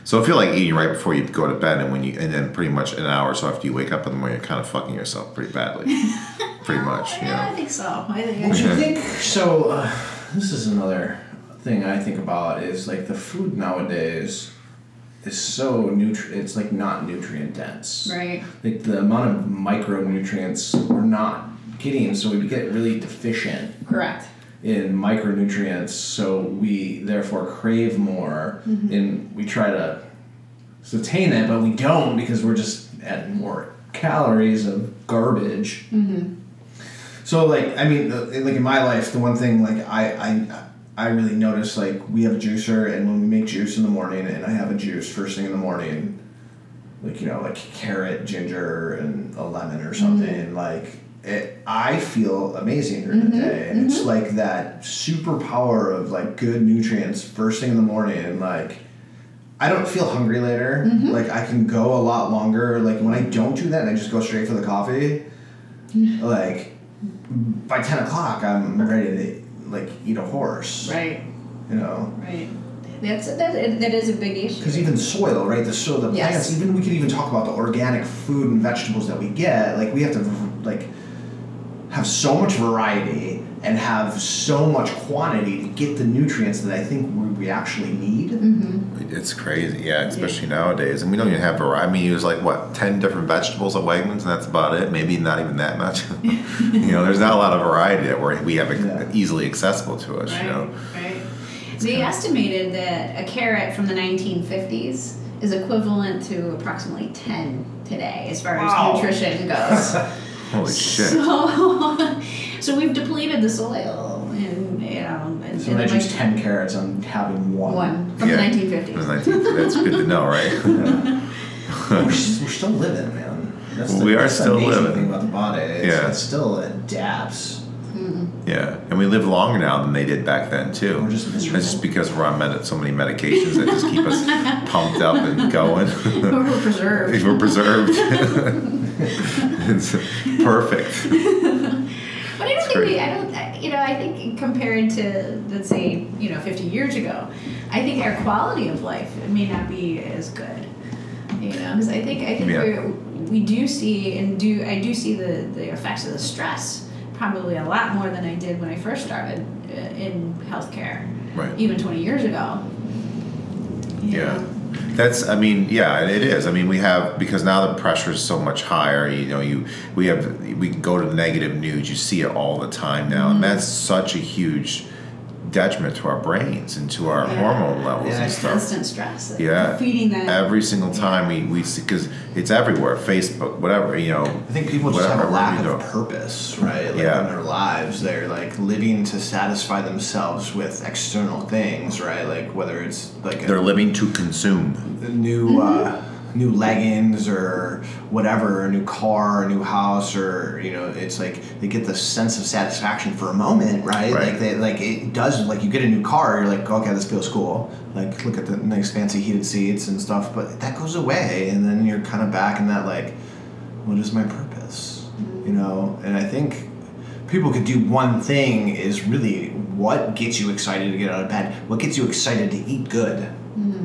So I feel like eating right before you go to bed, and when you, and then pretty much an hour or so after you wake up in the morning, you're kind of fucking yourself pretty badly, pretty much. You yeah, I think so. I think. Well, I you think think so? Uh, this is another thing I think about is like the food nowadays is so nutri. It's like not nutrient dense. right. Like the amount of micronutrients we're not getting, so we get really deficient Correct. in micronutrients. So we therefore crave more, mm-hmm. and we try to sustain it, but we don't because we're just adding more calories of garbage. Mm-hmm. So like I mean like in my life the one thing like I I I really notice like we have a juicer and when we make juice in the morning and I have a juice first thing in the morning like you know like carrot ginger and a lemon or something mm-hmm. like it, I feel amazing during the mm-hmm. day and it's mm-hmm. like that superpower of like good nutrients first thing in the morning and like I don't feel hungry later. Like I can go a lot longer. Like when I don't do that and I just go straight for the coffee like by 10 o'clock i'm ready to like eat a horse Right. you know Right. That's that. That is a big issue. because even soil right the soil the Yes. plants even we could even talk about the organic food and vegetables that we get like we have to like have so much variety and have so much quantity to get the nutrients that i think we, we actually need mm-hmm. It's crazy, yeah, especially nowadays. And we don't even have variety. I mean, use like what ten different vegetables at Wegmans, and that's about it. Maybe not even that much. you know, there's not a lot of variety that we're, we have Yeah. Uh, easily accessible to us. Right. You know, Right. They estimated that a carrot from the 1950s is equivalent to approximately 10 today, as far Wow. as nutrition goes. holy shit. So, so we've depleted the soil, and you know, and, so when i and choose like 10 carrots i'm having one, one from Yeah. the 1950s. The 19 That's good to know, right? we're, s- we're still living man that's the, We are that's the still amazing living. thing about the body it's, Yeah. it still adapts yeah, and we live longer now than they did back then too. We're just miserable. just because we're on med- so many medications that just keep us pumped up and going. We're preserved. We're preserved. it's perfect. But I don't think great. we, I don't, you know, I think compared to, let's say, you know, 50 years ago, I think our quality of life may not be as good. You know, because I think, I think Yeah. we're, we do see and do, I do see the, the effects of the stress probably a lot more than I did when I first started uh, in healthcare, Right. even 20 years ago. You Yeah. That's, I mean, yeah, it is. I mean, we have because now the pressure is so much higher. You know, you we have we can go to the negative news. You see it all the time now, and that's such a huge detriment to our brains and to our Yeah. hormone levels Yeah. and stuff. Constant stress. Yeah, Feeding that. every single time we we see because it's everywhere. Facebook, whatever you know. I think people just have a lack of do. purpose, right? Like Yeah. in their lives, they're like living to satisfy themselves with external things, right? Like whether it's like They're living to consume. The new uh, new leggings or whatever, a new car, a new house, or you know, it's like they get the sense of satisfaction for a moment, right? Right. Like they like it does. Like you get a new car, you're like, okay, this feels cool. Like look at the nice fancy heated seats and stuff, but that goes away, and then you're kind of back in that like, what is my purpose? You know, and I think people could do one thing is really what gets you excited to get out of bed what gets you excited to eat good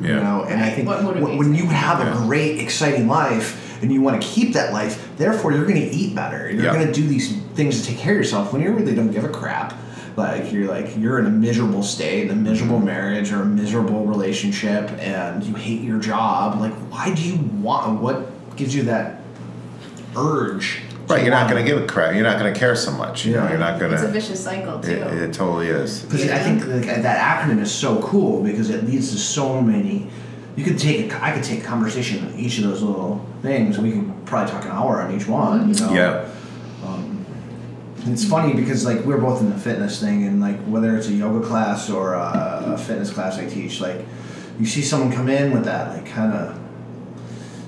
you Yeah. know and i think What when, you you. have a great exciting life and you want to keep that life therefore you're going to eat better and you're Yeah. going to do these things to take care of yourself when you really don't give a crap like you're like you're in a miserable state a miserable Mm-hmm. marriage or a miserable relationship and you hate your job like why do you want what gives you that urge Right, you're not going to give a crap. You're not going to care so much. You know, you're not going to. It's a vicious cycle too. It, it totally is. Because I think like, that acronym is so cool because it leads to so many. You could take a, I could take a conversation on each of those little things. We could probably talk an hour on each one. You know. Yeah. Um, and it's funny because like we're both in the fitness thing, and like whether it's a yoga class or a, a fitness class I teach, like you see someone come in with that like kind of.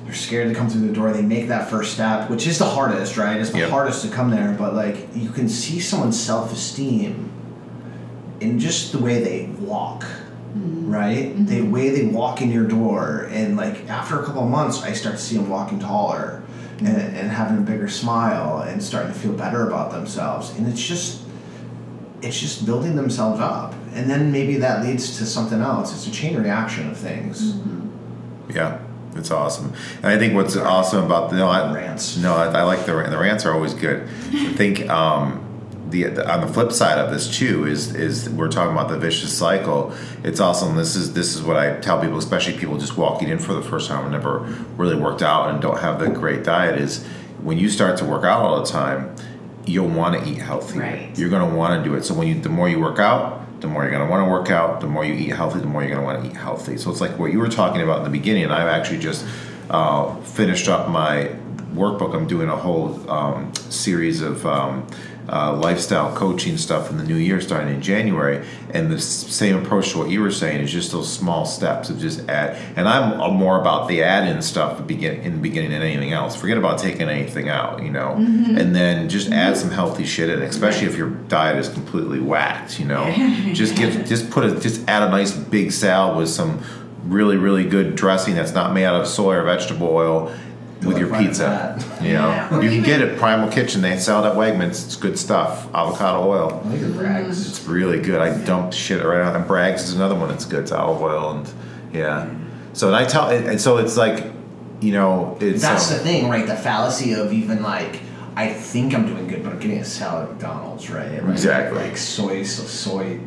They're scared to come through the door. They make that first step, which is the hardest, right? It's the Yep. hardest to come there, but like you can see someone's self esteem in just the way they walk, mm-hmm. right? Mm-hmm. The way they walk in your door, and like after a couple of months, I start to see them walking taller mm-hmm. and, and having a bigger smile and starting to feel better about themselves, and it's just it's just building themselves up, and then maybe that leads to something else. It's a chain reaction of things. Yeah, it's awesome. And I think what's awesome about the no, I, Rants. No, I, I like the the rants are always good. I think um, the, the on the flip side of this too is is we're talking about the vicious cycle. It's awesome. This is this is what I tell people, especially people just walking in for the first time and never really worked out and don't have the great diet. Is when you start to work out all the time, you'll want to eat healthy. Right. You're going to want to do it. So when you the more you work out, the more you're going to want to work out. The more you eat healthy, the more you're going to want to eat healthy. So it's like what you were talking about in the beginning. I've actually just uh, finished up my workbook. I'm doing a whole um, series of um, uh, lifestyle coaching stuff in the new year, starting in January. And the same approach to what you were saying is just those small steps of just add. And I'm more about the add-in stuff begin, in the beginning than anything else. Forget about taking anything out, you know. And then just add some healthy shit in, especially if your diet is completely whacked, you know. just give, just put a, just add a nice big salad with some really, really good dressing that's not made out of soy or vegetable oil with your pizza. You know, Yeah. You can get it Primal Kitchen. They sell it at Wegmans. It's good stuff. Avocado oil. I like your Bragg's. It's really good. I dumped shit right out. And Bragg's is another one that's good. It's olive oil and yeah. So and I tell and and so it's like, you know, it's That's um, the thing, right? The fallacy of even like, I think I'm doing good, but I'm getting a salad at McDonald's, right? Like- Exactly. Like soy, soy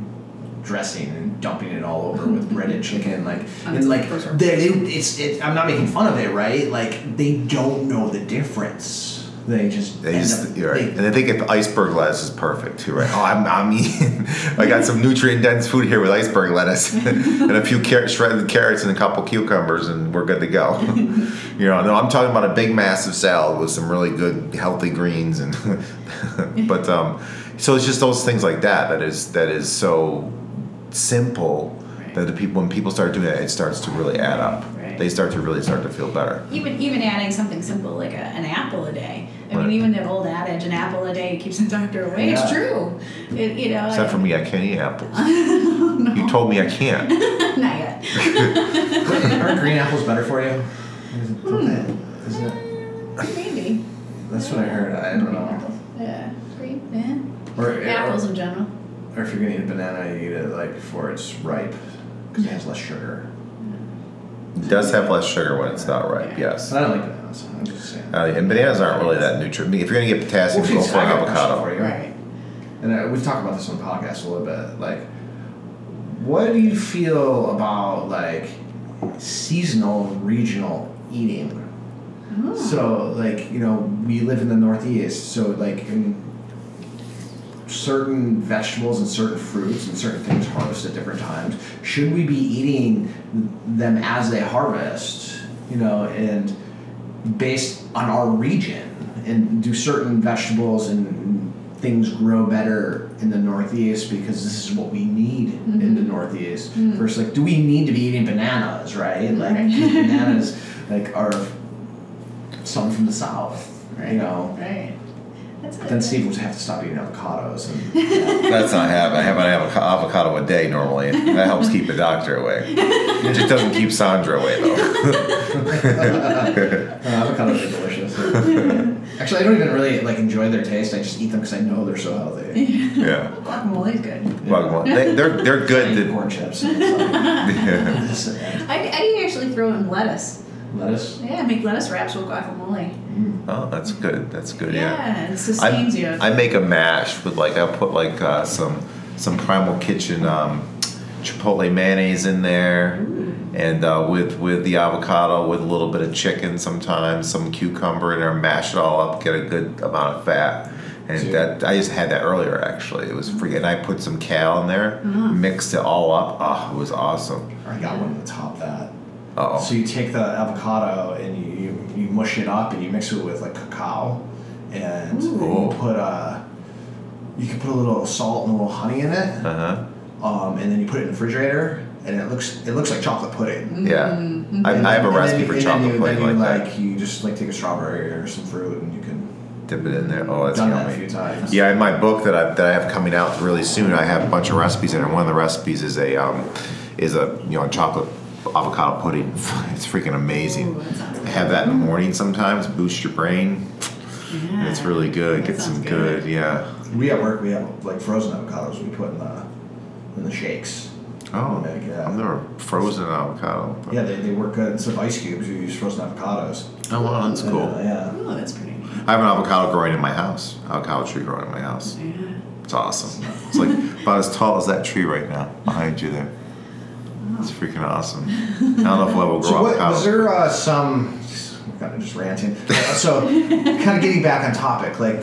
dressing and dumping it all over with breaded chicken, like, and like, they, they, it's, it, I'm not making fun of it, right? Like, they don't know the difference. They just, They just, up- you're right. they- and I think if iceberg lettuce is perfect too, right? Oh, I'm, I'm eating. I got some nutrient dense food here with iceberg lettuce and a few car- shredded carrots and a couple cucumbers, and we're good to go. you know, no, I'm talking about a big, massive salad with some really good, healthy greens, and but um, so it's just those things like that that is that is so simple Right. that the people when people start doing that, it starts to really add up. Right. They start to really start to feel better. Even even adding something simple like a, an apple a day. I Right. mean, even the old adage, an apple a day keeps the doctor away. It's true. It, you know. Except I- for me, I can't eat apples. You told me I can't. Not yet. Aren't green apples better for you? Is it- hmm. don't they- isn't it? Uh, maybe. That's what I heard. I don't know. Apples. Yeah. Green. Yeah. Or, Apples in general. Or if you're gonna eat a banana, you eat it like before it's ripe, because it has less sugar. It does have less sugar when it's not ripe, yes. But I don't like bananas. I'm just saying. Uh, and bananas aren't really that nutrient. If you're gonna get potassium, Well, go geez, for I an got a question avocado. for you. Right. And uh, we've talked about this on the podcast a little bit. Like, what do you feel about like seasonal, regional eating? Oh. So, like, you know, we live in the Northeast, so like in certain vegetables and certain fruits and certain things harvest at different times. Should we be eating them as they harvest? You know, and based on our region, and do certain vegetables and things grow better in the Northeast because this is what we need in the mm-hmm. Northeast. Mm. Versus, like, do we need to be eating bananas, right? Like, Right. bananas like are some from the south. Right. You know. Right. That's. Then Steve would have to stop eating avocados and That's not happening. I have an avoca- avocado a day normally. That helps keep the doctor away. It just doesn't keep Sandra away though. uh, avocados are delicious. Actually, I don't even really like enjoy their taste. I just eat them because I know they're so healthy. Yeah. Guacamole is good. Guacamole. they, they're they're I good. eat corn chips. And it's like, this and I, I actually throw in lettuce. Lettuce. Yeah, make lettuce wraps with guacamole. oh, that's good. That's good. Yeah. Yeah, it sustains you. I, I make a mash with like I'll put like uh, some some Primal Kitchen um, chipotle mayonnaise in there, and uh, with with the avocado with a little bit of chicken sometimes, some cucumber in there, mash it all up, get a good amount of fat. And Dude. that I just had that earlier actually. It was free, and I put some kale in there, Uh-huh. mixed it all up. Oh, it was awesome. I got one to top that. Oh, So you take the avocado and you, you, you mush it up and you mix it with like cacao, and Ooh. you put a you can put a little salt and a little honey in it, uh huh. um, and then you put it in the refrigerator, and it looks it looks like chocolate pudding. Yeah, Mm-hmm. I, And I have a recipe for and then chocolate you, pudding then you, like, like you just like take a strawberry or some fruit and you can. Dip it in there. Oh, that's done yummy. that a few times. Yeah, in my book that I that I have coming out really soon, I have a bunch of recipes in it. One of the recipes is a um, is a you know chocolate avocado pudding. It's freaking amazing. Ooh, that. Have that in the morning sometimes. Boost your brain. Yeah. It's really good. That Get some sounds good. Yeah. We at work we have like frozen avocados we put in the in the shakes. Oh, Like, yeah. I've never frozen an avocado. but- Yeah, they, they work good. Instead of ice cubes, you use frozen avocados. Oh wow, that's cool. Uh, yeah. Oh, that's pretty neat. I have an avocado growing in my house. Avocado tree growing in my house. Yeah. It's awesome. It's like about as tall as that tree right now behind you there. It's freaking awesome. I don't know if we'll ever grow So what, was there uh, some? I'm kind of just ranting. Uh, so, kind of getting back on topic, like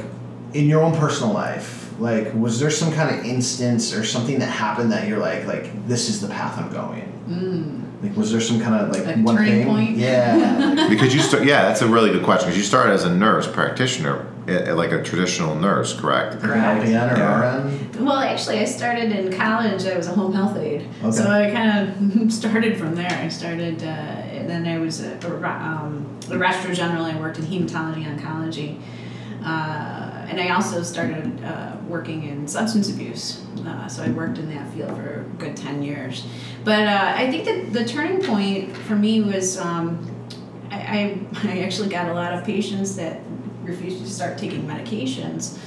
in your own personal life, like was there some kind of instance or something that happened that you're like, like this is the path I'm going? Like, was there some kind of like A one turning thing? point? Yeah. because you start yeah that's a really good question because you started as a nurse practitioner like a traditional nurse correct like an LPN or Yeah. RN? Well, actually, I started in college. I was a home health aide, Okay. so I kind of started from there. I started, uh, and then I was a, a, um, a Rochester General. I worked in hematology oncology, uh, and I also started uh, working in substance abuse. Uh, so I worked in that field for a good ten years. But uh, I think that the turning point for me was um, I, I, I actually got a lot of patients that refused to start taking medications.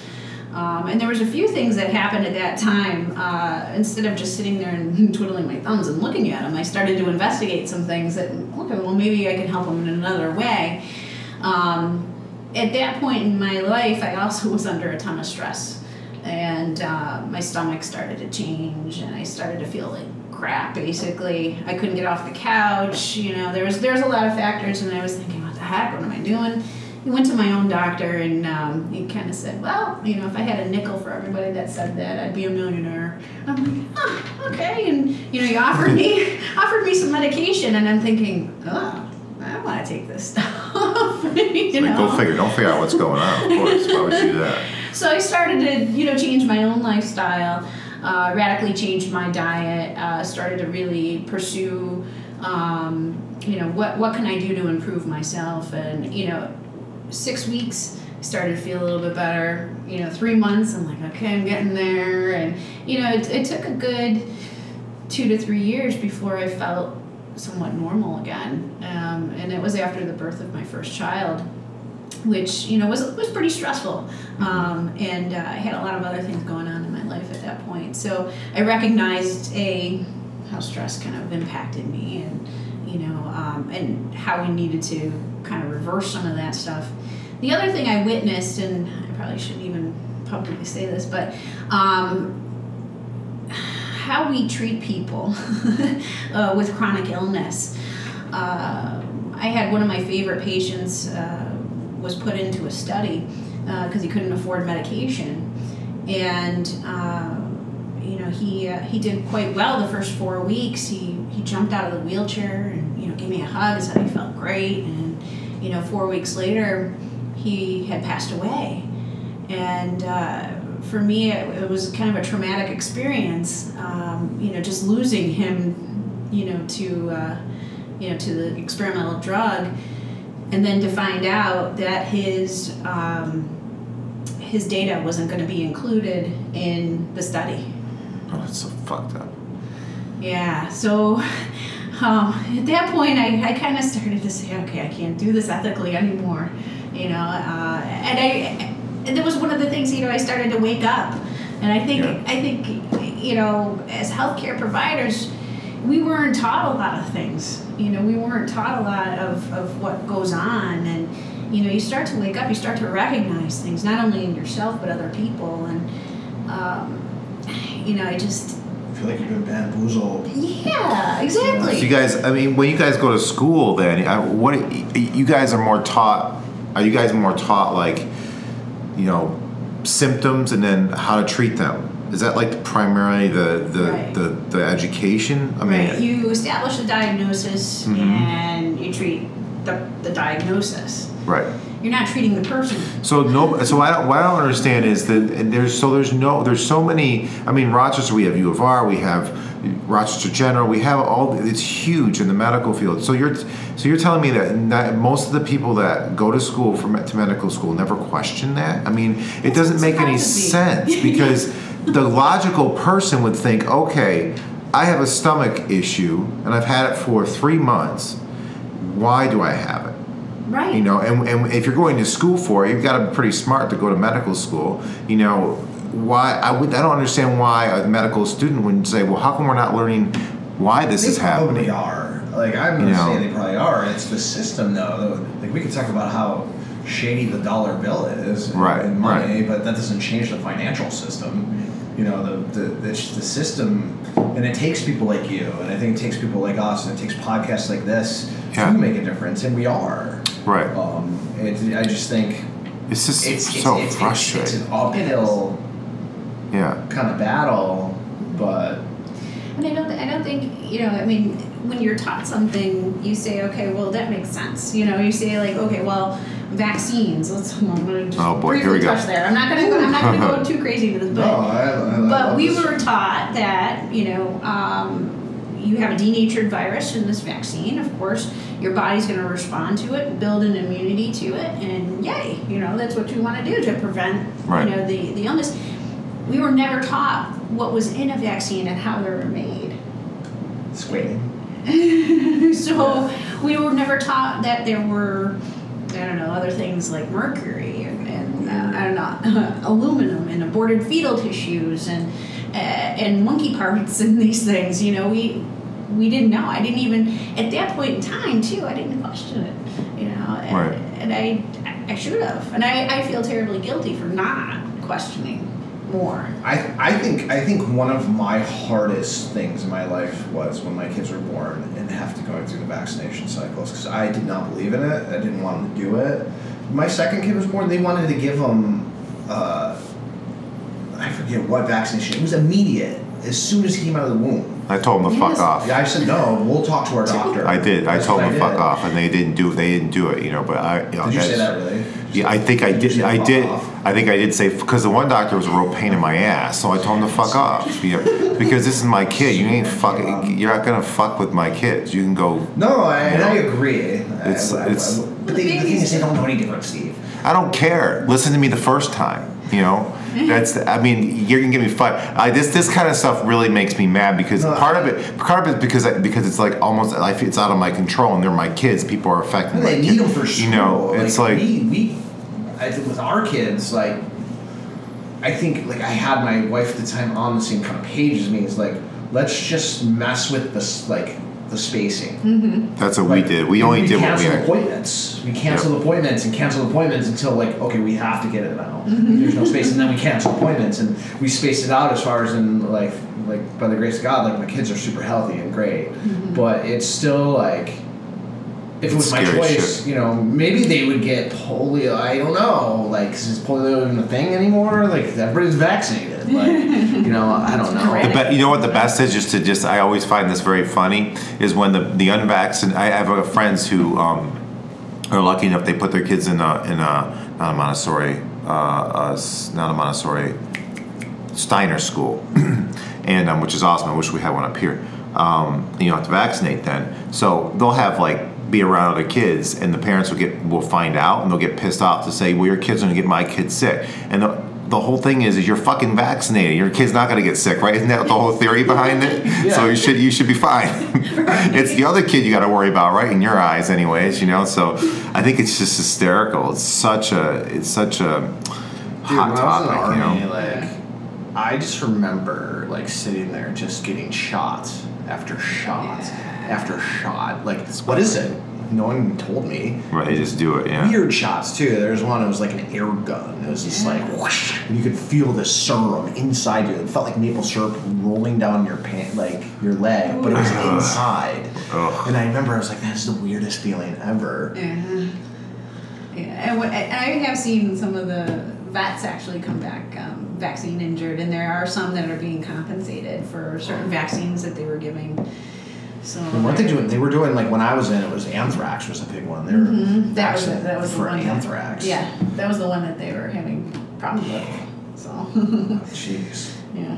Um, and there was a few things that happened at that time. Uh, instead of just sitting there and twiddling my thumbs and looking at them, I started to investigate some things that, okay, well, maybe I can help them in another way. Um, at that point in my life, I also was under a ton of stress. And uh, my stomach started to change, and I started to feel like crap, basically. I couldn't get off the couch. You know, there was, there was a lot of factors, and I was thinking, what the heck? What am I doing? I went to my own doctor and um, he kind of said, "Well, you know, if I had a nickel for everybody that said that, I'd be a millionaire." I'm like, "Oh, okay." And you know, he offered me offered me some medication, and I'm thinking, "Oh, I want to take this stuff." you like, know, go figure don't figure out what's going on of course why would you do that so I started to, you know, change my own lifestyle, uh, radically changed my diet, uh, started to really pursue, um, you know, what, what can I do to improve myself? And, you know, six weeks, I started to feel a little bit better. You know, three months, I'm like, okay, I'm getting there. And, you know, it, it took a good two to three years before I felt somewhat normal again. Um, and it was after the birth of my first child which you know was was pretty stressful, um, and uh, I had a lot of other things going on in my life at that point. So I recognized a how stress kind of impacted me, and you know, um, and how we needed to kind of reverse some of that stuff. The other thing I witnessed, and I probably shouldn't even publicly say this, but um, how we treat people uh, with chronic illness. Uh, I had one of my favorite patients uh, was put into a study because he couldn't afford medication, and uh, you know he uh, he did quite well the first four weeks. He he jumped out of the wheelchair and you know gave me a hug, and said he felt great, and you know four weeks later he had passed away, and. Uh, for me, it, it was kind of a traumatic experience. Um, you know, just losing him, you know, to uh, you know to the experimental drug. and then to find out that his um, his data wasn't going to be included in the study. Oh, that's so fucked up. Yeah, so um, at that point, I, I kind of started to say, okay, I can't do this ethically anymore, you know. Uh, and I, and that was one of the things, you know, I started to wake up, and I think, Yeah. I think, you know, as healthcare providers, we weren't taught a lot of things. You know, we weren't taught a lot of, of what goes on, and you know, you start to wake up, you start to recognize things, not only in yourself but other people, and um, you know, I just, I feel like you've been bamboozled. yeah, exactly. So you guys, I mean, when you guys go to school, then I, what you guys are more taught? Are you guys more taught like, you know, symptoms and then how to treat them? Is that like primarily the the, Right. the, the education? I mean, right. You establish a diagnosis Mhm. and you treat the, the diagnosis. right. You're not treating the person. So no, so I don't, what I don't understand is that there's so there's no there's so many. I mean, Rochester we have U of R, we have Rochester General, we have all. It's huge in the medical field. So you're so you're telling me that not, most of the people that go to school for to medical school never question that. I mean, it doesn't make any sense because the logical person would think, okay, I have a stomach issue and I've had it for three months. Why do I have it? Right. You know, and, and if you're going to school for it, you've got to be pretty smart to go to medical school. You know, why I would I don't understand why a medical student wouldn't say, well, how come we're not learning why this They is probably happening? are. Like I'm You gonna say they probably are. It's the system though. Like we could talk about how shady the dollar bill is and- Right, and money, right. but that doesn't change the financial system. You know, the, the the the system, and it takes people like you, and I think it takes people like us, and it takes podcasts like this Yeah. to make a difference, and we are. Right. Um, it, I just think It's just it's it's, so it's, it's, frustrating. it's an uphill yeah. kind of battle, but And I don't, I don't think, you know, I mean, when you're taught something, you say, okay, well, that makes sense. You know, you say like, okay, well, vaccines. Let's. I'm gonna just Oh, boy, here briefly we go. there. I'm not gonna go. I'm not gonna go too crazy into this, but. no, I, I, I But we this. were taught that, you know, um, you have a denatured virus in this vaccine. Of course, your body's going to respond to it, build an immunity to it, and yay, you know, that's what you want to do to prevent, Right. you know, the, the illness. We were never taught what was in a vaccine and how they were made. Squid. so we were never taught that there were, I don't know, other things like mercury and, and uh, I don't know, aluminum and aborted fetal tissues and and monkey parts and these things. You know, we we didn't know. I didn't even at that point in time too. I didn't question it. You know, and, Right. and I I should have, and I, I feel terribly guilty for not questioning more. I, I think I think one of my hardest things in my life was when my kids were born and have to go through the vaccination cycles because I did not believe in it. I didn't want them to do it. My second kid was born. They wanted to give him, uh, I forget what vaccination. It was immediate as soon as he came out of the womb. I told him to Yes. fuck off. Yeah, I said no. We'll talk to our doctor. I did. I That's told what them to fuck did. off, and they didn't do. They didn't do it. You know, but I. You know, Did you say that's- that really? Yeah, I think I Did you did. say I fuck did. off? I think I did say because the one doctor was a real pain in my ass, so I told him to fuck off. Yeah, because this is my kid. You ain't fucking. You're not gonna fuck with my kids. You can go. No, I, and I know? agree. It's- I- I- it's- but they, the thing is, they don't know any different, Steve. I don't care. Listen to me the first time. You know, that's. I mean, you're gonna give me five. I, this this kind of stuff really makes me mad because part of it, part of it, because I, because it's like almost I feel it's out of my control, and they're my kids. People are my they need them for school. You know, it's like. we, we I think with our kids, like I think like I had my wife at the time on the same kind of page as me. It's like let's just mess with this like the spacing. Mm-hmm. that's what we did. We only we did what we cancel had. appointments. We cancel appointments and canceled appointments until like okay we have to get it now. Mm-hmm. There's no space, and then we cancel appointments and we spaced it out as far as in like like by the grace of God, like my kids are super healthy and great, mm-hmm. but it's still like if it was my choice, shit. you know, maybe they would get polio. I don't know, like, 'cause is polio even a thing anymore? Like, everybody's vaccinated. You know, I don't know. The be- you know what the best is? Just to just, I always find this very funny is when the the unvaccinated. I have uh, friends who um, are lucky enough they put their kids in a in a not a Montessori, uh, uh, not a Montessori, Steiner school, and um, which is awesome. I wish we had one up here. Um, you don't have to vaccinate then, so they'll have like be around other kids, and the parents will get will find out, and they'll get pissed off to say, "Well, your kid's are going to get my kid sick," and the, the whole thing is, is you're fucking vaccinated. Your kid's not going to get sick, right? Isn't that the whole theory behind it? So you should you should be fine. it's the other kid you got to worry about, right? In your eyes, anyways. You know. So I think it's just hysterical. It's such a it's such a Dude, hot when I was in the topic. You know. like I just remember like sitting there just getting shot after shot after shot. Like what is it? No one told me. Right, they just do it. Yeah. Weird shots too. There was one. It was like an air gun. It was just like whoosh, and you could feel the serum inside you. It felt like maple syrup rolling down your pant, like your leg, but it was inside. Ugh. And I remember I was like, "That is the weirdest feeling ever." Yeah. Yeah, and, what, and I have seen some of the vets actually come back um, vaccine injured, and there are some that are being compensated for certain vaccines that they were giving. So And weren't they doing? They were doing like when I was in. It was anthrax was a big one. They were Mhm, that was vaccinated that was the for one. that- anthrax. yeah, that was the one that they were having problems with. So Jeez. yeah.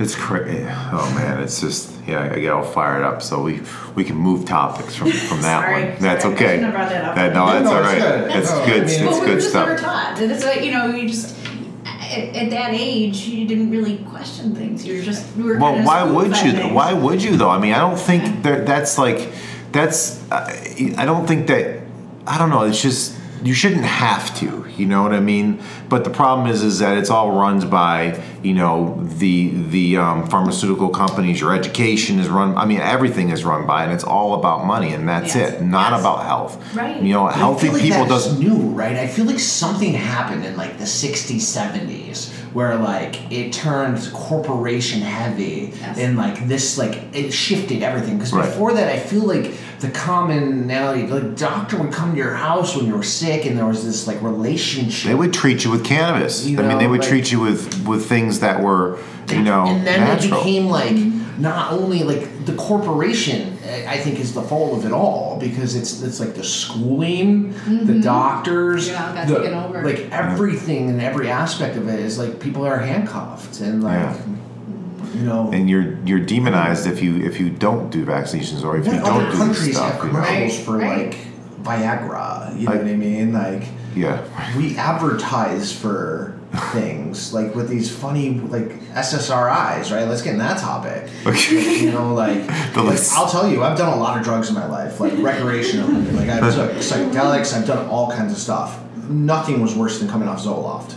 It's crazy. Oh man, it's just yeah. I get all fired up. So we we can move topics from from that Sorry, one. That's sorry, I okay. shouldn't have brought that up. That- no, No, that's no, all it's good. That's No, I good. mean- it's well, we good were just never stuff. taught. It's like you know, you just at, at that age, you didn't really question things. You were just you were. Well, why would you? things. Why would you though? I mean, I don't think that that's like that's. Uh, I don't think that. I don't know. It's just you shouldn't have to. You know what I mean? But the problem is, is that it's all runs by you know the the um, pharmaceutical companies. Your education is run. I mean, everything is run by, and it's all about money, and that's Yes, it. Not yes. about health. Right. You know, But I healthy feel like people that's doesn't. new, right? I feel like something happened in like the 60s, 70s where like it turned corporation heavy Yes. and like this like it shifted everything because Right. before that I feel like the commonality like doctor would come to your house when you were sick and there was this like relationship They would treat you with cannabis. You I mean, they would like- treat you with with things that were, you know, and then natural. it became like mm-hmm. not only like the corporation I- I think is the fault of it all because it's it's like the schooling the mm-hmm. doctors It all got the- taken over. like everything and every aspect of it is like people are handcuffed and like Yeah. You know and you're you're demonized if you if you don't do vaccinations or if you don't other do this countries stuff. have You know? commercials for right. like Viagra you know Like- what I mean like Yeah. we advertise for things like with these funny like SSRIs, right? Let's get in that topic. Okay. you know, like, The like, list. I'll tell you, I've done a lot of drugs in my life, like recreationally. like I took psychedelics, I've done all kinds of stuff. Nothing was worse than coming off Zoloft.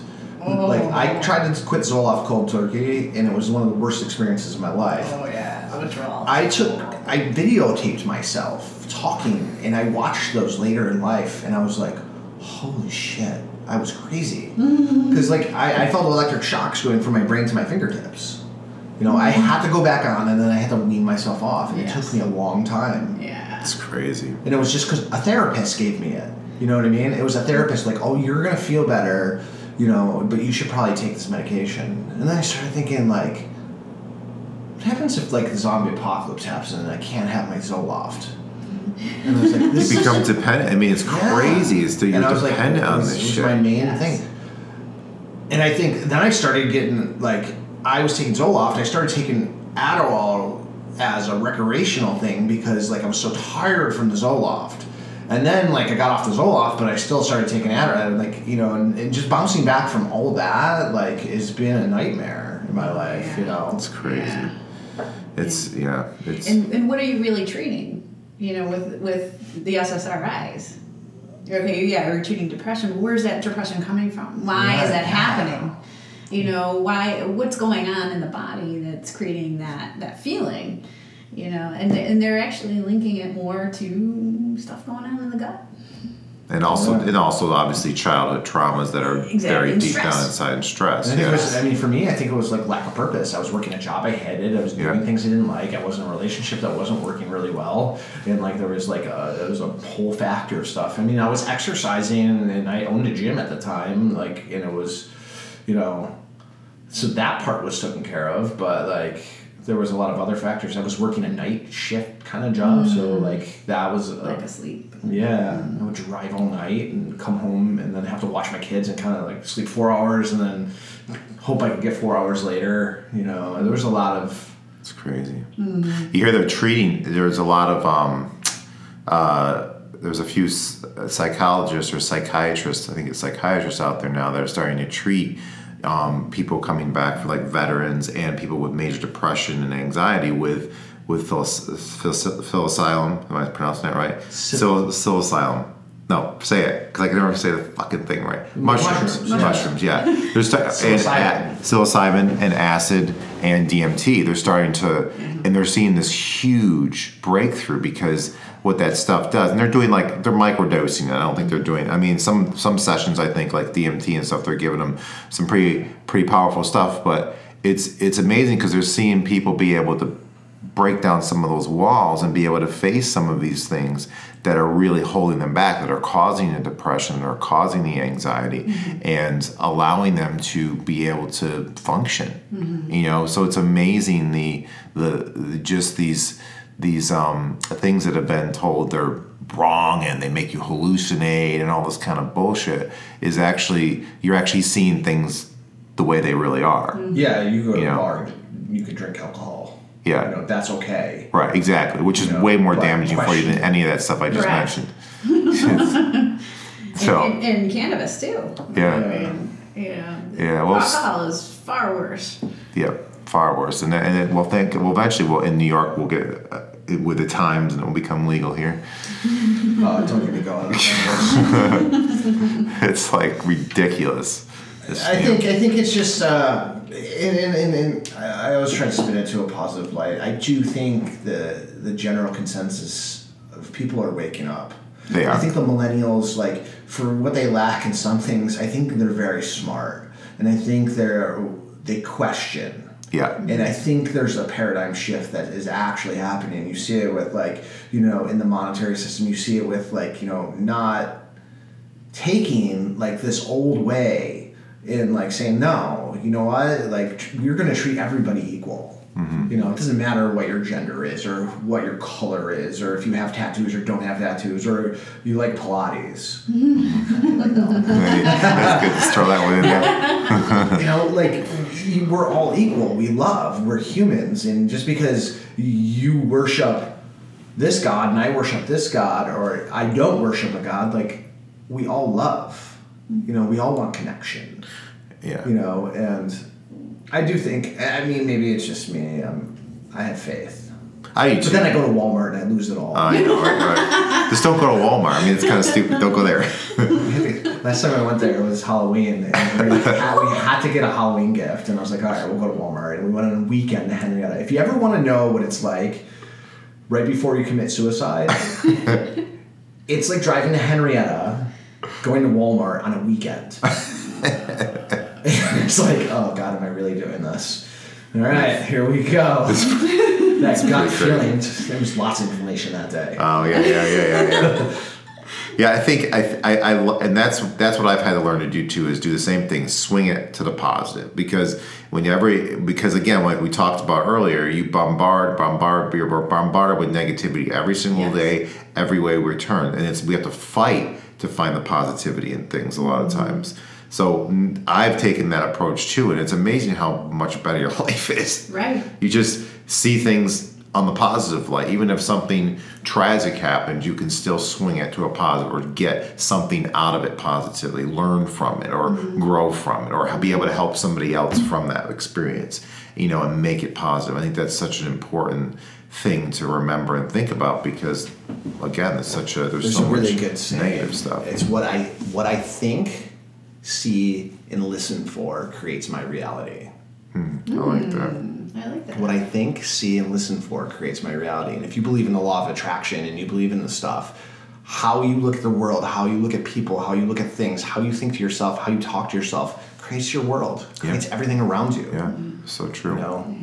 Like I oh. tried to quit Zoloft cold turkey, and it was one of the worst experiences of my life. Oh yeah, withdrawal. I took, I videotaped myself talking, and I watched those later in life, and I was like, holy shit, I was crazy. Because, like, I, I felt electric shocks going from my brain to my fingertips. You know, I mm-hmm. had to go back on, and then I had to wean myself off, and it Yes. took me a long time. yeah. It's crazy. And it was just because a therapist gave me it. You know what I mean? It was a therapist like, oh, you're gonna feel better, you know, but you should probably take this medication. And then I started thinking like, what happens if like the zombie apocalypse happens and I can't have my Zoloft? Mm-hmm. And I was like, this You is become dependent. I mean, it's Yeah. crazy. It's that you're and I was like, dependent on it was, this it was shit. my main Yes. thing. And I think then I started getting like I was taking Zoloft. I started taking Adderall as a recreational thing because like I was so tired from the Zoloft. And then like I got off the Zoloft, but I still started taking Adderall. And, uh, like you know, and, and just bouncing back from all that like has been a nightmare in my life. You know, It's crazy. Yeah. It's yeah. It's And, and what are you really treating? You know, with with the SSRIs. Okay, yeah, you're treating depression. But where's that depression coming from? Why Yeah. is that happening? You know, why? What's going on in the body that's creating that that feeling? You know, and and they're actually linking it more to stuff going on in the gut. and also Yeah. and also obviously childhood traumas that are Exactly, very and deep stress. down inside and stress. I think was, I mean, for me, I think it was like lack of purpose. I was working a job I hated. I was doing Yeah. things I didn't like. I was in a relationship that wasn't working really well, and like there was like a there was a whole factor of stuff. I mean, I was exercising, and I owned a gym at the time, like, and it was, you know, so that part was taken care of. But like, there was a lot of other factors. I was working a night shift kind of job, so like that was Like a, asleep. yeah, I would drive all night and come home and then have to watch my kids and kind of like sleep four hours and then hope I could get four hours later. You know, there was a lot of It's crazy. Mm-hmm. You hear they're treating. There's a lot of um, uh, there's a few psychologists or psychiatrists. I think it's psychiatrists out there now that are starting to treat um, people coming back for like veterans and people with major depression and anxiety with with psilocybin. Am I pronouncing that right? Sil- psilocybin. No, say it because I can never say the fucking thing right. Mushrooms, Mushrooms, mushrooms. yeah. Yeah, there's t- and, psilocybin and acid and DMT. They're starting to, and they're seeing this huge breakthrough because what that stuff does, and they're doing like they're microdosing. I don't think they're doing. I mean, some some sessions I think like DMT and stuff, they're giving them some pretty pretty powerful stuff. But it's it's amazing because they're seeing people be able to break down some of those walls and be able to face some of these things that are really holding them back, that are causing the depression, that are causing the anxiety, mm-hmm. and allowing them to be able to function. Mm-hmm. You know, so it's amazing the, the the just these these um, things that have been told they're wrong and they make you hallucinate and all this kind of bullshit is actually you're actually seeing things the way they really are. Yeah, you go to Yeah. a bar, you can drink alcohol. Yeah. You know, that's okay. Right, exactly, which is You know, way more but damaging for you than any of that stuff I just Correct. mentioned. so, and, and, and cannabis too. yeah, I mean, yeah. Yeah, well, s- alcohol is far worse. yeah, far worse. And then, and then we'll think, well, eventually, we'll in New York, we'll get uh, it with the times, and it will become legal here. Oh, don't get me going. It's like ridiculous. It's, I you know, think I think it's just uh, and, and, and, and I I always try to spin it to a positive light. I do think the the general consensus of people are waking up. They are. I think the millennials, like for what they lack in some things, I think they're very smart, and I think they're they question. Yeah, And I think there's a paradigm shift that is actually happening. You see it with like, you know, in the monetary system, you see it with like, you know, not taking like this old way and like saying, no, you know what? Like, you're going to treat everybody equal. Mm-hmm. You know, it doesn't matter what your gender is or what your color is or if you have tattoos or don't have tattoos or you like Pilates. that's good. Just throw that one in there. you know, like we're all equal. We love. We're humans, and just because you worship this god and I worship this god, or I don't worship a god, like we all love. Mm-hmm. You know, we all want connection. Yeah, You know, and I do think. I mean, maybe it's just me. Um, I have faith, I do but then I go to Walmart and I lose it all. I know, right, right. Just don't go to Walmart. I mean, it's kind of stupid. Don't go there. Last time I went there, it was Halloween, and we had, we had to get a Halloween gift. And I was like, all right, we'll go to Walmart. And we went on a weekend to Henrietta. If you ever want to know what it's like right before you commit suicide, it's like driving to Henrietta, going to Walmart on a weekend. it's like, oh God, am I really doing this? All right, here we go. that gut feeling. There was lots of inflammation that day. Oh yeah, yeah, yeah, yeah, yeah. yeah, I think I, I, I, and that's that's what I've had to learn to do too is do the same thing, swing it to the positive. Because whenever, because again, like we talked about earlier, you bombard, bombard, you're bombarded with negativity every single Yes. day, every way we turn, and it's we have to fight to find the positivity in things a lot of mm-hmm. times. So I've taken that approach too, and it's amazing how much better your life is. Right. You just see things on the positive light. Even if something tragic happens, you can still swing it to a positive or get something out of it positively, learn from it or mm-hmm. grow from it or be able to help somebody else from that experience, you know, and make it positive. I think that's such an important thing to remember and think about because again, it's such a there's, There's so a really much good saying. negative stuff. It's what I what I think, see, and listen for creates my reality. I like that. I like that. What I think, see, and listen for creates my reality. And if you believe in the law of attraction and you believe in the stuff, how you look at the world, how you look at people, how you look at things, how you think to yourself, how you talk to yourself, creates your world, creates everything around you. Yeah, so true. You know,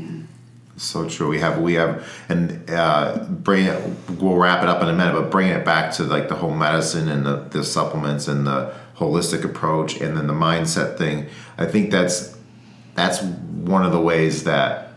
So true. We have we have and uh, bring it. We'll wrap it up in a minute, but bringing it back to like the whole medicine and the, the supplements and the holistic approach, and then the mindset thing. I think that's that's one of the ways that